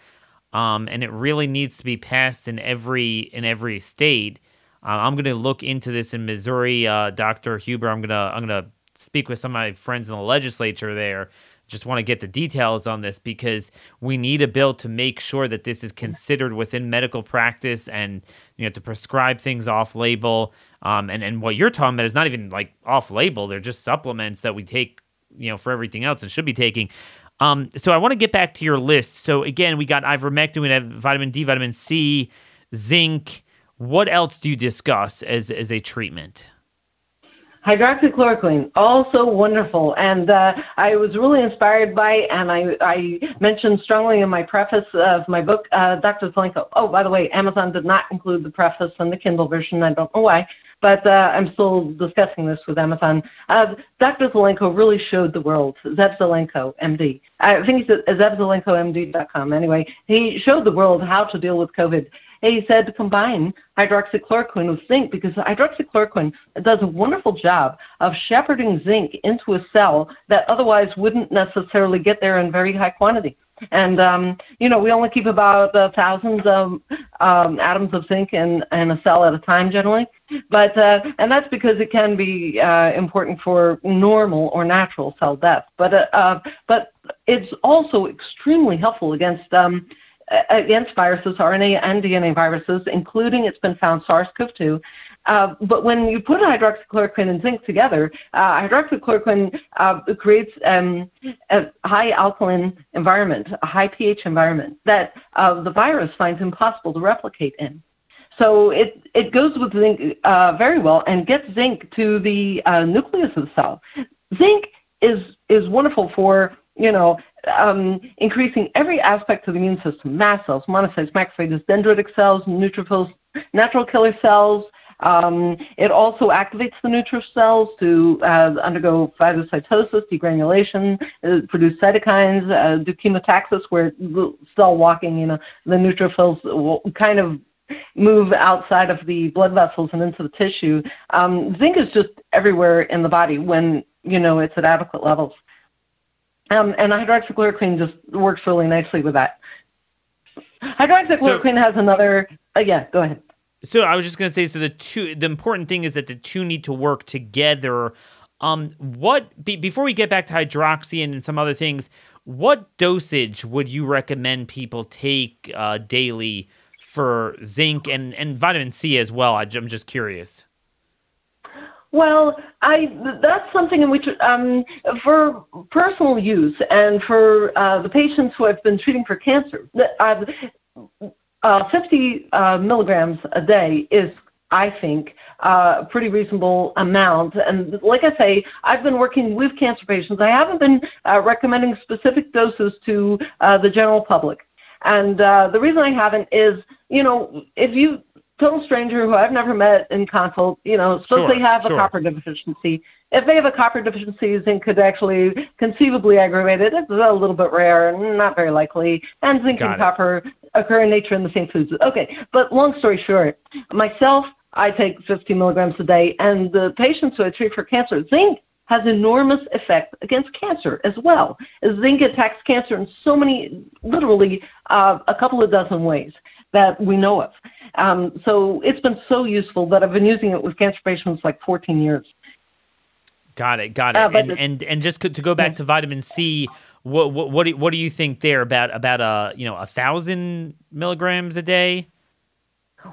um, and it really needs to be passed in every in every state. Uh, I'm going to look into this in Missouri, uh, Dr. Huber. I'm gonna I'm gonna speak with some of my friends in the legislature there just want to get the details on this because we need a bill to make sure that this is considered within medical practice and you know to prescribe things off label. Um, and and what you're talking about is not even like off label; they're just supplements that we take you know for everything else and should be taking. Um, so I want to get back to your list. So again, we got ivermectin, we have vitamin D, vitamin C, zinc. What else do you discuss as as a treatment? Hydroxychloroquine, also wonderful. And uh, I was really inspired by, and I, I mentioned strongly in my preface of my book, uh, Dr. Zelenko. Oh, by the way, Amazon did not include the preface in the Kindle version. I don't know why, but uh, I'm still discussing this with Amazon. Uh, Dr. Zelenko really showed the world, Zev Zelenko, MD. I think he's at zevzelenkomd.com. Anyway, he showed the world how to deal with COVID he said to combine hydroxychloroquine with zinc because hydroxychloroquine does a wonderful job of shepherding zinc into a cell that otherwise wouldn't necessarily get there in very high quantity. And um, you know, we only keep about uh, thousands of um, atoms of zinc in, in a cell at a time generally. But uh, and that's because it can be uh, important for normal or natural cell death. But uh, uh, but it's also extremely helpful against um, against viruses, RNA and DNA viruses, including it's been found SARS-CoV-2. Uh, but when you put hydroxychloroquine and zinc together, uh, hydroxychloroquine uh, creates um, a high alkaline environment, a high pH environment that uh, the virus finds impossible to replicate in. So it, it goes with zinc uh, very well and gets zinc to the uh, nucleus of the cell. Zinc is, is wonderful for you know, um, increasing every aspect of the immune system, mast cells, monocytes, macrophages, dendritic cells, neutrophils, natural killer cells. Um, it also activates the neutrophils to uh, undergo phagocytosis, degranulation, uh, produce cytokines, uh, do chemotaxis, where cell walking, you know, the neutrophils will kind of move outside of the blood vessels and into the tissue. Um, zinc is just everywhere in the body when, you know, it's at adequate levels. Um, and hydroxychloroquine just works really nicely with that. Hydroxychloroquine so, has another. Uh, yeah, go ahead. So I was just going to say, so the two, the important thing is that the two need to work together. Um, what be, before we get back to hydroxy and some other things, what dosage would you recommend people take uh, daily for zinc and and vitamin C as well? I, I'm just curious. Well, I that's something in which um, for personal use and for uh, the patients who I've been treating for cancer, uh, uh, 50 uh, milligrams a day is, I think, uh, a pretty reasonable amount. And like I say, I've been working with cancer patients. I haven't been recommending specific doses to the general public. And the reason I haven't is, you know, if you total stranger who I've never met in consult, you know, suppose sure, they have sure. a copper deficiency. If they have a copper deficiency, zinc could actually conceivably aggravate it. It's a little bit rare, not very likely. And zinc Got and it. copper occur in nature in the same foods. Okay, but long story short, myself, I take 50 milligrams a day, and the patients who I treat for cancer, zinc has enormous effect against cancer as well. Zinc attacks cancer in so many, literally uh, a couple of dozen ways that we know of. Um, so it's been so useful that I've been using it with cancer patients like 14 years. Got it, got it. Uh, and, and and just to go back yeah. to vitamin C, what what what do, what do you think there about about a you know a thousand milligrams a day?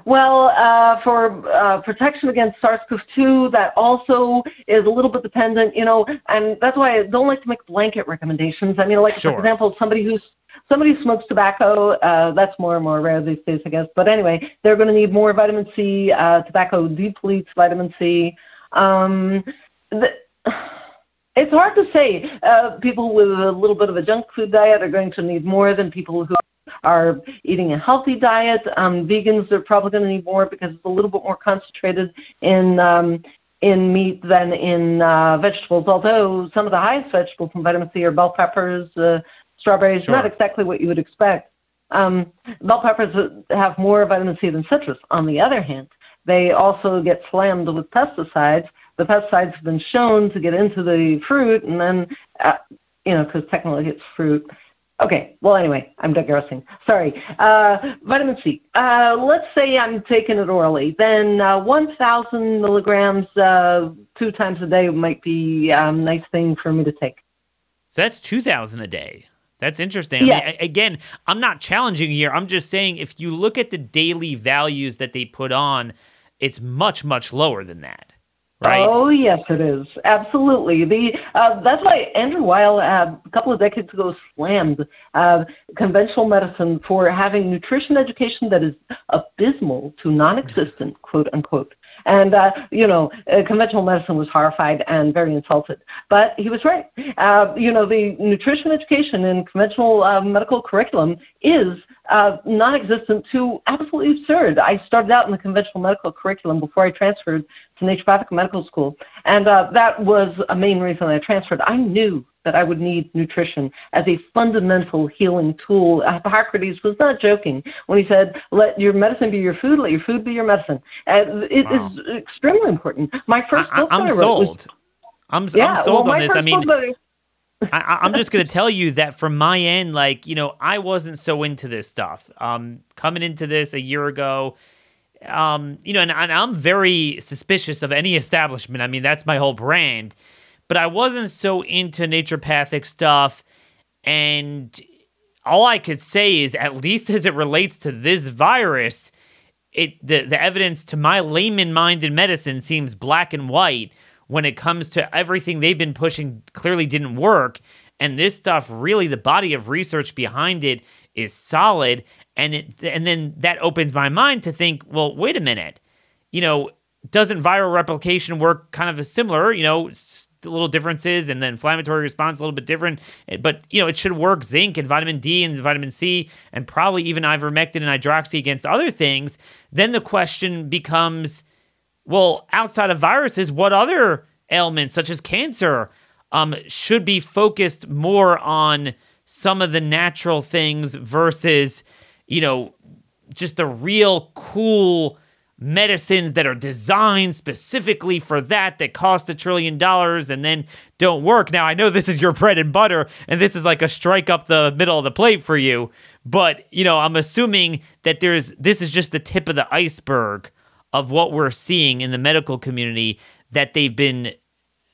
Well, uh, for uh, protection against SARS-CoV-2, that also is a little bit dependent, you know, and that's why I don't like to make blanket recommendations. I mean, like sure. for example, somebody who's somebody smokes tobacco, uh, that's more and more rare these days, I guess. But anyway, they're going to need more vitamin C. Uh, tobacco depletes vitamin C. Um, the, it's hard to say. Uh, people with a little bit of a junk food diet are going to need more than people who are eating a healthy diet. Um, vegans are probably going to need more because it's a little bit more concentrated in um, in meat than in uh, vegetables. Although some of the highest vegetables from vitamin C are bell peppers, uh, Strawberries, sure. not exactly what you would expect. Um, bell peppers have more vitamin C than citrus. On the other hand, they also get slammed with pesticides. The pesticides have been shown to get into the fruit, and then, uh, you know, because technically it's fruit. Okay, well, anyway, I'm digressing. Sorry. Uh, vitamin C. Uh, let's say I'm taking it orally. Then uh, 1,000 milligrams uh, two times a day might be a um, nice thing for me to take. So that's 2,000 a day. That's interesting. Yeah. I mean, again, I'm not challenging here. I'm just saying if you look at the daily values that they put on, it's much much lower than that. Right? Oh yes, it is absolutely. The uh, that's why Andrew Weil uh, a couple of decades ago slammed uh, conventional medicine for having nutrition education that is abysmal to non-existent, quote unquote. And, uh, you know, uh, conventional medicine was horrified and very insulted. But he was right. Uh, you know, the nutrition education in conventional uh, medical curriculum is uh, non-existent to absolutely absurd. I started out in the conventional medical curriculum before I transferred to naturopathic medical school, and uh, that was a main reason I transferred. I knew that I would need nutrition as a fundamental healing tool. Hippocrates was not joking when he said, "Let your medicine be your food, let your food be your medicine." And it wow. is extremely important. My first book I, am sold. Was, I'm, yeah, I'm sold well, on this. I mean. (laughs) I, I'm just going to tell you that from my end, like, you know, I wasn't so into this stuff. Um, coming into this a year ago, um, you know, and, and I'm very suspicious of any establishment. I mean, that's my whole brand. But I wasn't so into naturopathic stuff. And all I could say is, at least as it relates to this virus, it the, the evidence to my layman mind in medicine seems black and white when it comes to everything they've been pushing clearly didn't work. And this stuff, really, the body of research behind it is solid. And it, and then that opens my mind to think, well, wait a minute, you know, doesn't viral replication work kind of a similar, you know, little differences and the inflammatory response a little bit different, but you know, it should work zinc and vitamin D and vitamin C and probably even ivermectin and hydroxy against other things. Then the question becomes, well, outside of viruses, what other ailments, such as cancer, um, should be focused more on some of the natural things versus, you know, just the real cool medicines that are designed specifically for that that cost a trillion dollars and then don't work. Now, I know this is your bread and butter and this is like a strike up the middle of the plate for you, but you know, I'm assuming that there's this is just the tip of the iceberg of what we're seeing in the medical community that they've been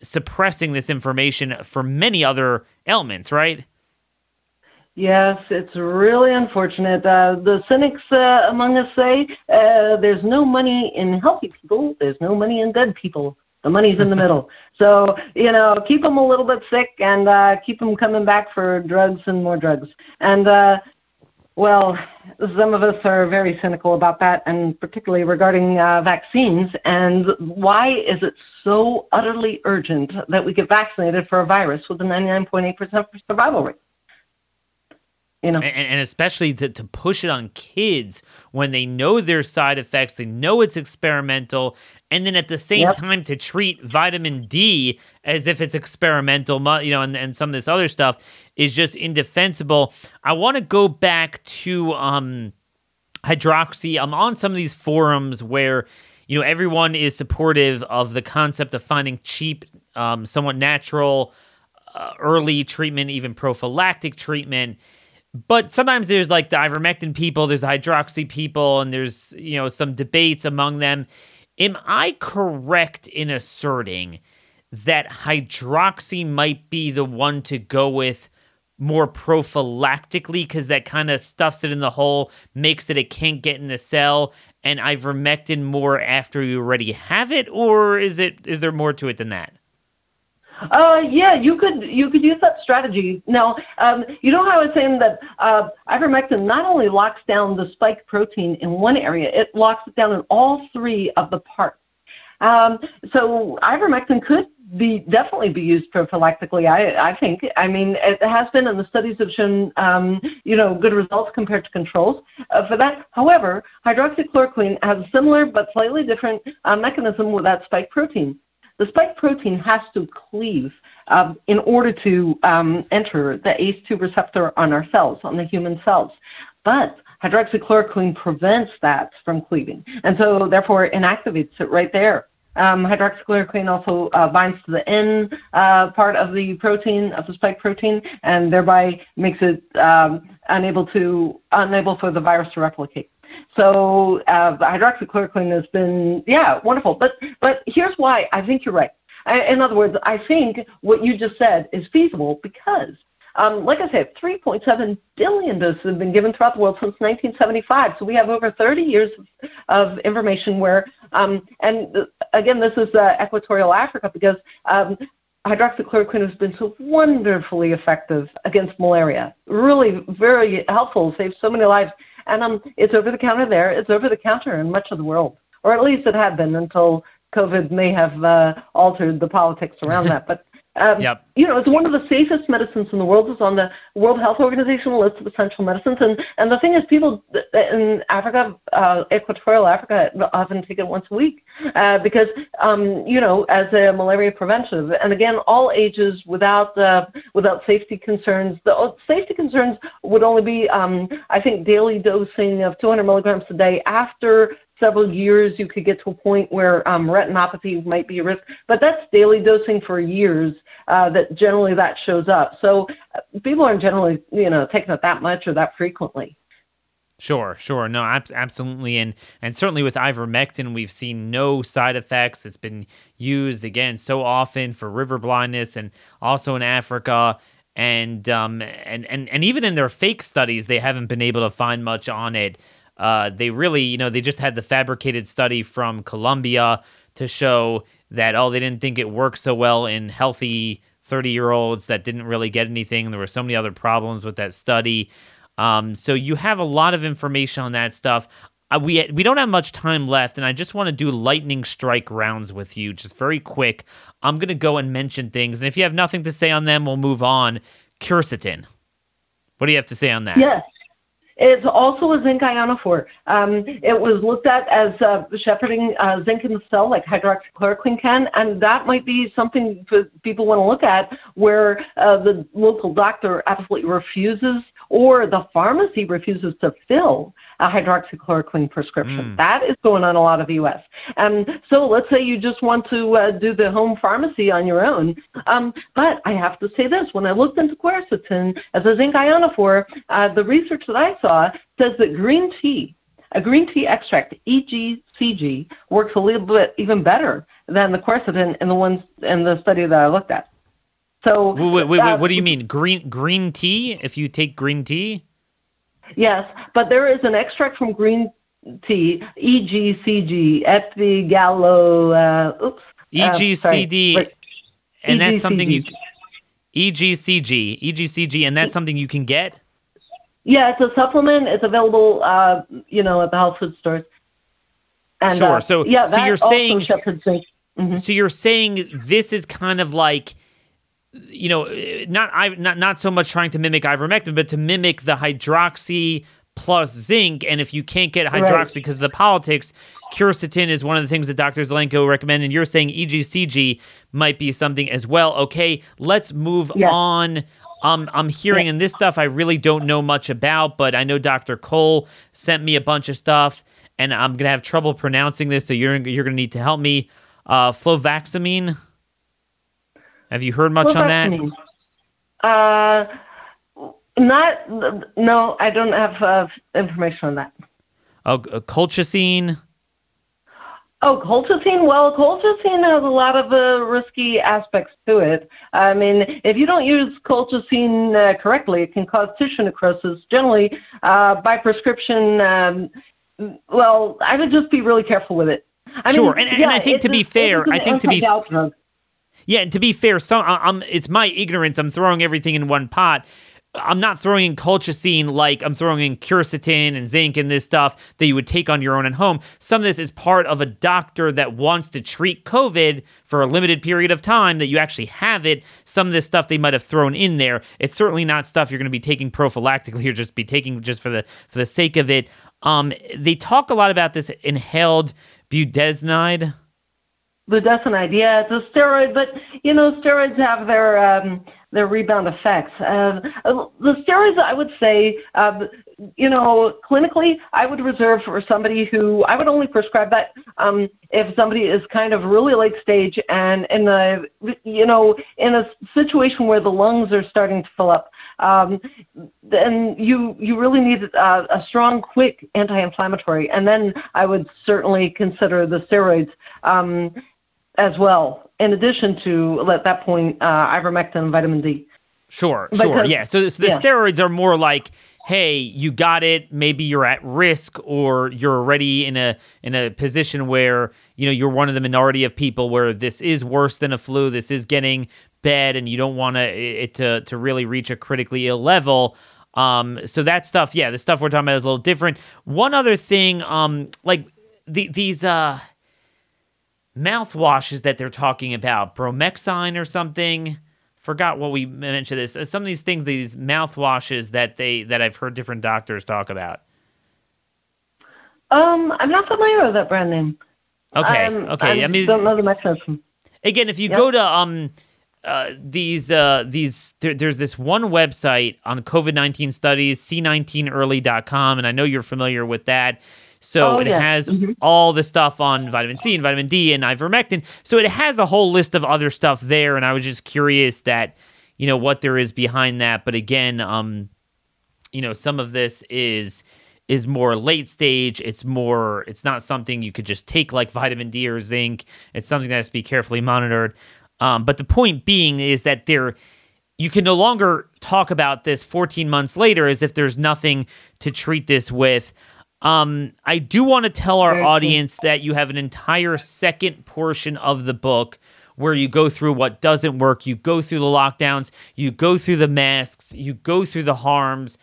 suppressing this information for many other ailments, right? Yes, it's really unfortunate. Uh, the cynics uh, among us say uh, there's no money in healthy people, there's no money in dead people. The money's in the (laughs) middle. So, you know, keep them a little bit sick and uh, keep them coming back for drugs and more drugs. And uh, well, some of us are very cynical about that, and particularly regarding uh, vaccines. And why is it so utterly urgent that we get vaccinated for a virus with a 99.8% survival rate? You know. and, and, especially to, to push it on kids when they know their side effects, they know it's experimental, and then at the same yep. time to treat vitamin D as if it's experimental, you know, and, and some of this other stuff is just indefensible. I want to go back to um, hydroxy. I'm on some of these forums where, you know, everyone is supportive of the concept of finding cheap, um, somewhat natural, uh, early treatment, even prophylactic treatment but sometimes there's like the ivermectin people, there's the hydroxy people, and there's you know some debates among them. Am I correct in asserting that hydroxy might be the one to go with more prophylactically because that kind of stuffs it in the hole, makes it it can't get in the cell, and ivermectin more after you already have it, or is it is there more to it than that? Uh, yeah, you could you could use that strategy. Now, um, you know how I was saying that uh, ivermectin not only locks down the spike protein in one area, it locks it down in all three of the parts. Um, so ivermectin could be definitely be used prophylactically. I I think. I mean, it has been, and the studies have shown, um, you know, good results compared to controls uh, for that. However, hydroxychloroquine has a similar but slightly different uh, mechanism with that spike protein. The spike protein has to cleave um, in order to um, enter the ACE2 receptor on our cells, on the human cells. But hydroxychloroquine prevents that from cleaving, and so therefore inactivates it right there. Um, hydroxychloroquine also uh, binds to the N uh, part of the protein of the spike protein, and thereby makes it um, unable to unable for the virus to replicate. So uh, hydroxychloroquine has been, yeah, wonderful. But but here's why I think you're right. I, in other words, I think what you just said is feasible because, um, like I said, 3.7 billion doses have been given throughout the world since 1975. So we have over 30 years of, information where, um, and again, this is uh, equatorial Africa because um, hydroxychloroquine has been so wonderfully effective against malaria. Really, very helpful, saved so many lives. And um, it's over the counter there. It's over the counter in much of the world, or at least it had been until COVID may have uh, altered the politics around that. But um, yep. you know, it's one of the safest medicines in the world. It's on the World Health Organization list of essential medicines. And, and the thing is, people in Africa, uh, equatorial Africa, often take it once a week uh, because, um, you know, as a malaria preventive. And again, all ages without, uh, without safety concerns. The safety concerns would only be, um, I think, daily dosing of 200 milligrams a day after several years, you could get to a point where um, retinopathy might be a risk, but that's daily dosing for years. Uh, that generally that shows up. So uh, people aren't generally, you know, taking it that much or that frequently. Sure, sure. No, ab- absolutely. And and certainly with ivermectin, we've seen no side effects. It's been used again so often for river blindness and also in Africa. And um and, and and even in their fake studies, they haven't been able to find much on it. Uh, they really, you know, they just had the fabricated study from Colombia to show that, oh, they didn't think it worked so well in healthy 30 year olds that didn't really get anything. There were so many other problems with that study. Um, so you have a lot of information on that stuff. Uh, we we don't have much time left, and I just want to do lightning strike rounds with you, just very quick. I'm gonna go and mention things, and if you have nothing to say on them, we'll move on. Quercetin. What do you have to say on that? Yes. It's also a zinc ionophore. Um, it was looked at as uh, shepherding uh, zinc in the cell, like hydroxychloroquine can, and that might be something people want to look at where uh, the local doctor absolutely refuses or the pharmacy refuses to fill a hydroxychloroquine prescription. Mm. That is going on a lot of the U.S. And so let's say you just want to uh, do the home pharmacy on your own. Um, but I have to say this: when I looked into quercetin as a zinc ionophore, uh, the research that I saw says that green tea a green tea extract, EGCG, works a little bit even better than the quercetin in the ones in the study that I looked at. So, wait, wait, wait, what do you mean green green tea? If you take green tea, yes, but there is an extract from green tea, EGCG, Epigallo, uh, oops, EGCD, uh, and EGCG. that's something you EGCG, EGCG, and that's something you can get. Yeah, it's a supplement. It's available, uh, you know, at the health food stores. And, sure. Uh, so, yeah, so you're saying, mm-hmm. so you're saying this is kind of like you know, not I not not so much trying to mimic ivermectin, but to mimic the hydroxy plus zinc. And if you can't get hydroxy because right. of the politics, quercetin is one of the things that Dr. Zelenko recommend. And you're saying EGCG might be something as well. Okay, let's move yeah. on. Um, I'm hearing yeah. in this stuff I really don't know much about, but I know Dr. Cole sent me a bunch of stuff, and I'm gonna have trouble pronouncing this, so you're you're gonna need to help me. Uh. Have you heard much on that? Uh, not. No, I don't have uh, information on that. Oh, colchicine. Oh, colchicine. Well, colchicine has a lot of uh, risky aspects to it. I mean, if you don't use colchicine uh, correctly, it can cause tissue necrosis. Generally, uh, by prescription. Um, well, I would just be really careful with it. I sure, mean, and, yeah, and I think to be fair, I think to be. Yeah, and to be fair, some I'm, it's my ignorance. I'm throwing everything in one pot. I'm not throwing in colchicine like I'm throwing in quercetin and zinc and this stuff that you would take on your own at home. Some of this is part of a doctor that wants to treat COVID for a limited period of time that you actually have it. Some of this stuff they might have thrown in there. It's certainly not stuff you're going to be taking prophylactically or just be taking just for the for the sake of it. Um, they talk a lot about this inhaled budesonide budesonide, yeah, it's a steroid, but you know, steroids have their um, their rebound effects. Uh, the steroids, I would say, uh, you know, clinically, I would reserve for somebody who I would only prescribe that um, if somebody is kind of really late stage and in a, you know, in a situation where the lungs are starting to fill up. Um, then you you really need a, a strong, quick anti-inflammatory, and then I would certainly consider the steroids. Um, as well, in addition to at that point uh, ivermectin and vitamin D. Sure, because, sure, yeah. So, so the yeah. steroids are more like, hey, you got it. Maybe you're at risk, or you're already in a in a position where you know you're one of the minority of people where this is worse than a flu. This is getting bad, and you don't want it to to really reach a critically ill level. Um, so that stuff, yeah, the stuff we're talking about is a little different. One other thing, um, like the, these uh mouthwashes that they're talking about, bromhexine or something forgot what we mentioned this. Uh, some of these things, these mouthwashes that they that I've heard different doctors talk about. Um, I'm not familiar with that brand name. Okay, I'm- okay. I, mean, don't know the mechanism. again, if you Yep. go to um uh, these uh these there, there's this one website on COVID nineteen studies c19early.com, and I know you're familiar with that. So Oh, it yeah. has Mhm. all the stuff on vitamin C and vitamin D and ivermectin. So it has a whole list of other stuff there, and I was just curious that you know what there is behind that. But again, um, you know, some of this is is more late stage. It's more. It's not something you could just take like vitamin D or zinc. It's something that has to be carefully monitored. Um, but the point being is that there, you can no longer talk about this 14 months later as if there's nothing to treat this with. Um, I do want to tell our audience that you have an entire second portion of the book where you go through what doesn't work, you go through the lockdowns, you go through the masks, you go through the harms.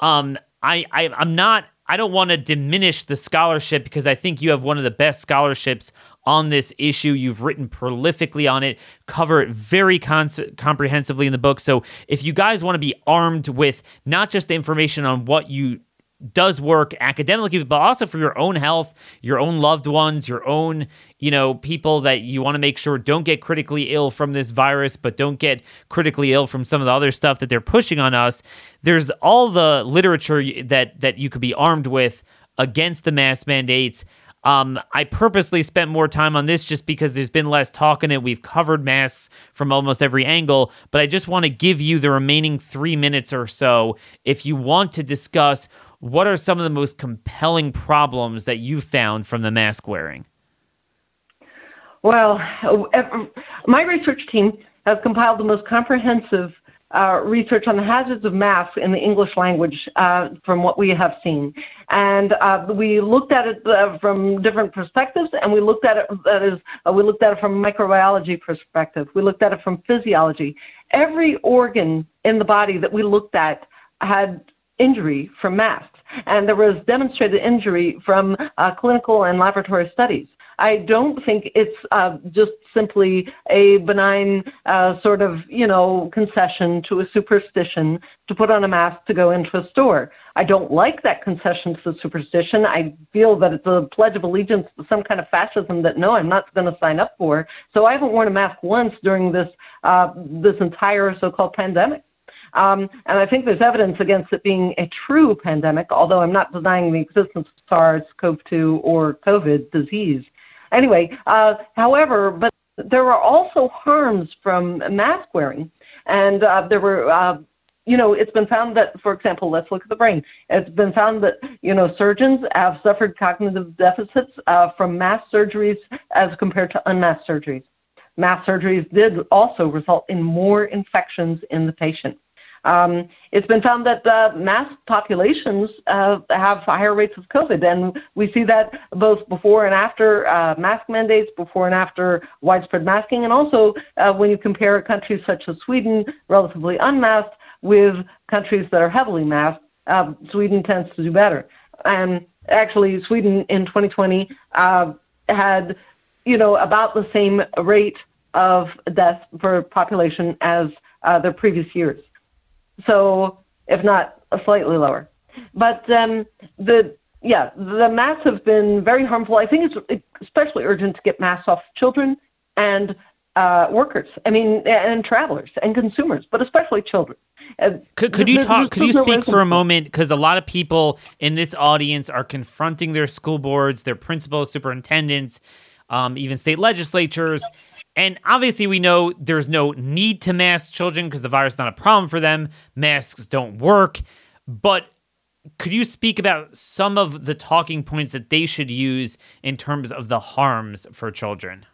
Um, I, I I'm not I don't want to diminish the scholarship because I think you have one of the best scholarships on this issue. You've written prolifically on it, cover it very cons- comprehensively in the book. So if you guys want to be armed with not just the information on what you does work academically, but also for your own health, your own loved ones, your own, you know, people that you want to make sure don't get critically ill from this virus, but don't get critically ill from some of the other stuff that they're pushing on us. There's all the literature that that you could be armed with against the mask mandates. Um, I purposely spent more time on this just because there's been less talk in it. We've covered masks from almost every angle, but I just want to give you the remaining three minutes or so if you want to discuss what are some of the most compelling problems that you found from the mask wearing. Well, my research team has compiled the most comprehensive uh, research on the hazards of masks in the English language uh, from what we have seen. And uh, we looked at it uh, from different perspectives, and we looked at it that is, uh, we looked at it from a microbiology perspective. We looked at it from physiology. Every organ in the body that we looked at had injury from masks, and there was demonstrated injury from uh, clinical and laboratory studies. I don't think it's uh, just simply a benign uh, sort of, you know, concession to a superstition to put on a mask to go into a store. I don't like that concession to the superstition. I feel that it's a pledge of allegiance to some kind of fascism that no, I'm not going to sign up for. So I haven't worn a mask once during this uh, this entire so-called pandemic. Um, and I think there's evidence against it being a true pandemic, although I'm not denying the existence of SARS-CoV-2 or COVID disease. Anyway, uh, however, but there were also harms from mask wearing, and uh, there were. Uh, you know, it's been found that, for example, let's look at the brain. It's been found that, you know, surgeons have suffered cognitive deficits uh, from mask surgeries as compared to unmasked surgeries. Mask surgeries did also result in more infections in the patient. Um, it's been found that uh, mass populations uh, have higher rates of COVID, and we see that both before and after uh, mask mandates, before and after widespread masking, and also uh, when you compare countries such as Sweden, relatively unmasked, with countries that are heavily masked. Uh, Sweden tends to do better. And actually, Sweden in 2020 uh, had, you know, about the same rate of death per population as uh, the previous years so if not slightly lower. But um, the yeah, the masks have been very harmful. I think it's especially urgent to get masks off children and uh, workers. I mean, and travelers and consumers, but especially children. Uh, Could, could you talk? Could you speak for a moment? Because a lot of people in this audience are confronting their school boards, their principals, superintendents, um, even state legislatures, and obviously we know there's no need to mask children because the virus is not a problem for them. Masks don't work, but could you speak about some of the talking points that they should use in terms of the harms for children?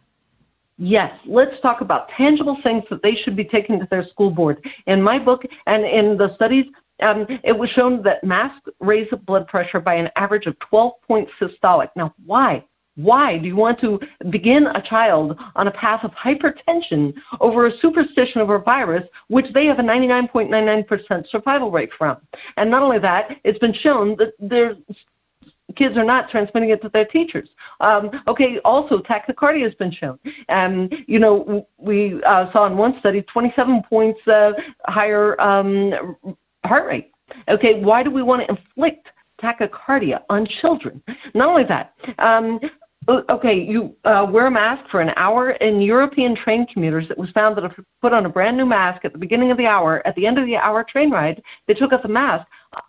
Yes, let's talk about tangible things that they should be taking to their school board. In my book and in the studies, um, it was shown that masks raise blood pressure by an average of 12 points systolic. Now, why? Why do you want to begin a child on a path of hypertension over a superstition over a virus, which they have a 99.99% survival rate from? And not only that, it's been shown that there's kids are not transmitting it to their teachers. Um, okay, also tachycardia has been shown. And, you know, we uh, saw in one study 27 points uh, higher um, heart rate. Okay, why do we want to inflict tachycardia on children? Not only that, um, okay, you uh, wear a mask for an hour. In European train commuters, it was found that if you put on a brand new mask at the beginning of the hour, at the end of the hour train ride, they took off the mask,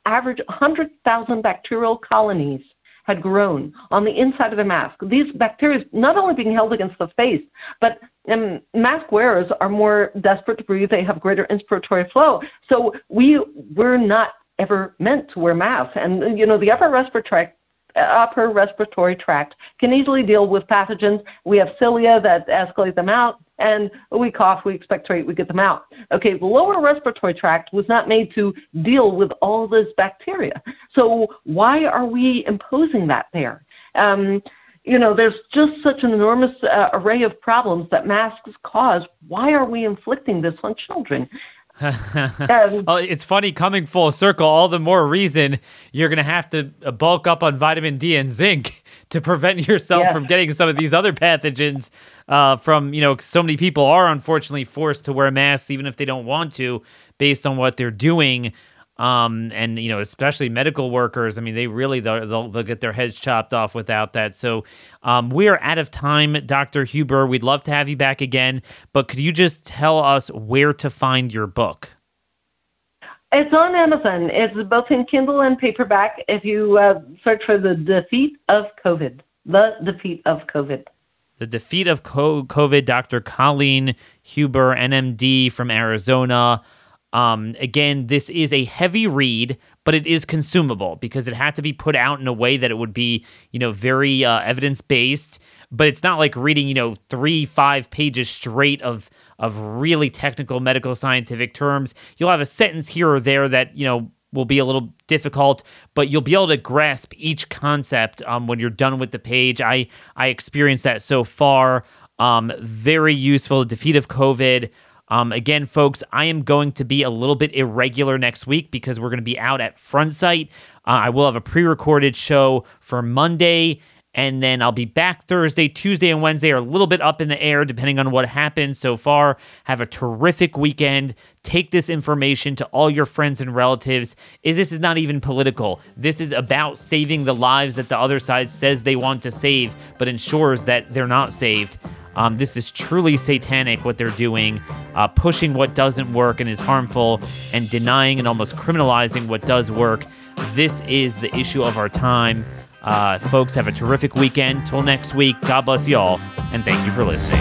average 100,000 bacterial colonies had grown on the inside of the mask. These bacteria not only being held against the face, but um, mask wearers are more desperate to breathe. They have greater inspiratory flow. So we we're not ever meant to wear masks. And you know the upper respiratory upper respiratory tract can easily deal with pathogens. We have cilia that escalate them out, and we cough, we expectorate, we get them out. Okay, the lower respiratory tract was not made to deal with all this bacteria. So why are we imposing that there? Um, you know, there's just such an enormous uh, array of problems that masks cause. Why are we inflicting this on children? Um, oh, it's funny coming full circle. All the more reason you're going to have to bulk up on vitamin D and zinc (laughs) to prevent yourself yeah. from getting some of these other pathogens. Uh, from you know, so many people are unfortunately forced to wear masks even if they don't want to, based on what they're doing um, and you know, especially medical workers. I mean, they really they'll, they'll, they'll get their heads chopped off without that. So um, we are out of time, Dr. Huber. We'd love to have you back again, but could you just tell us where to find your book? It's on Amazon. It's both in Kindle and paperback. If you uh, search for the defeat of COVID, the defeat of COVID. The defeat of COVID. Dr. Colleen Huber, NMD from Arizona. Um, again, this is a heavy read, but it is consumable because it had to be put out in a way that it would be, you know, very uh, evidence based. But it's not like reading, you know, three, five pages straight of of really technical medical scientific terms. You'll have a sentence here or there that you know will be a little difficult, but you'll be able to grasp each concept um, when you're done with the page. I I experienced that so far. Um, very useful. Defeat of COVID. Um, again, folks, I am going to be a little bit irregular next week because we're going to be out at Front Sight. Uh, I will have a pre recorded show for Monday. And then I'll be back Thursday, Tuesday, and Wednesday are a little bit up in the air depending on what happens so far. Have a terrific weekend. Take this information to all your friends and relatives. This is not even political. This is about saving the lives that the other side says they want to save, but ensures that they're not saved. Um, this is truly satanic what they're doing, uh, pushing what doesn't work and is harmful, and denying and almost criminalizing what does work. This is the issue of our time. Uh, folks, have a terrific weekend. Till next week, God bless you all, and thank you for listening.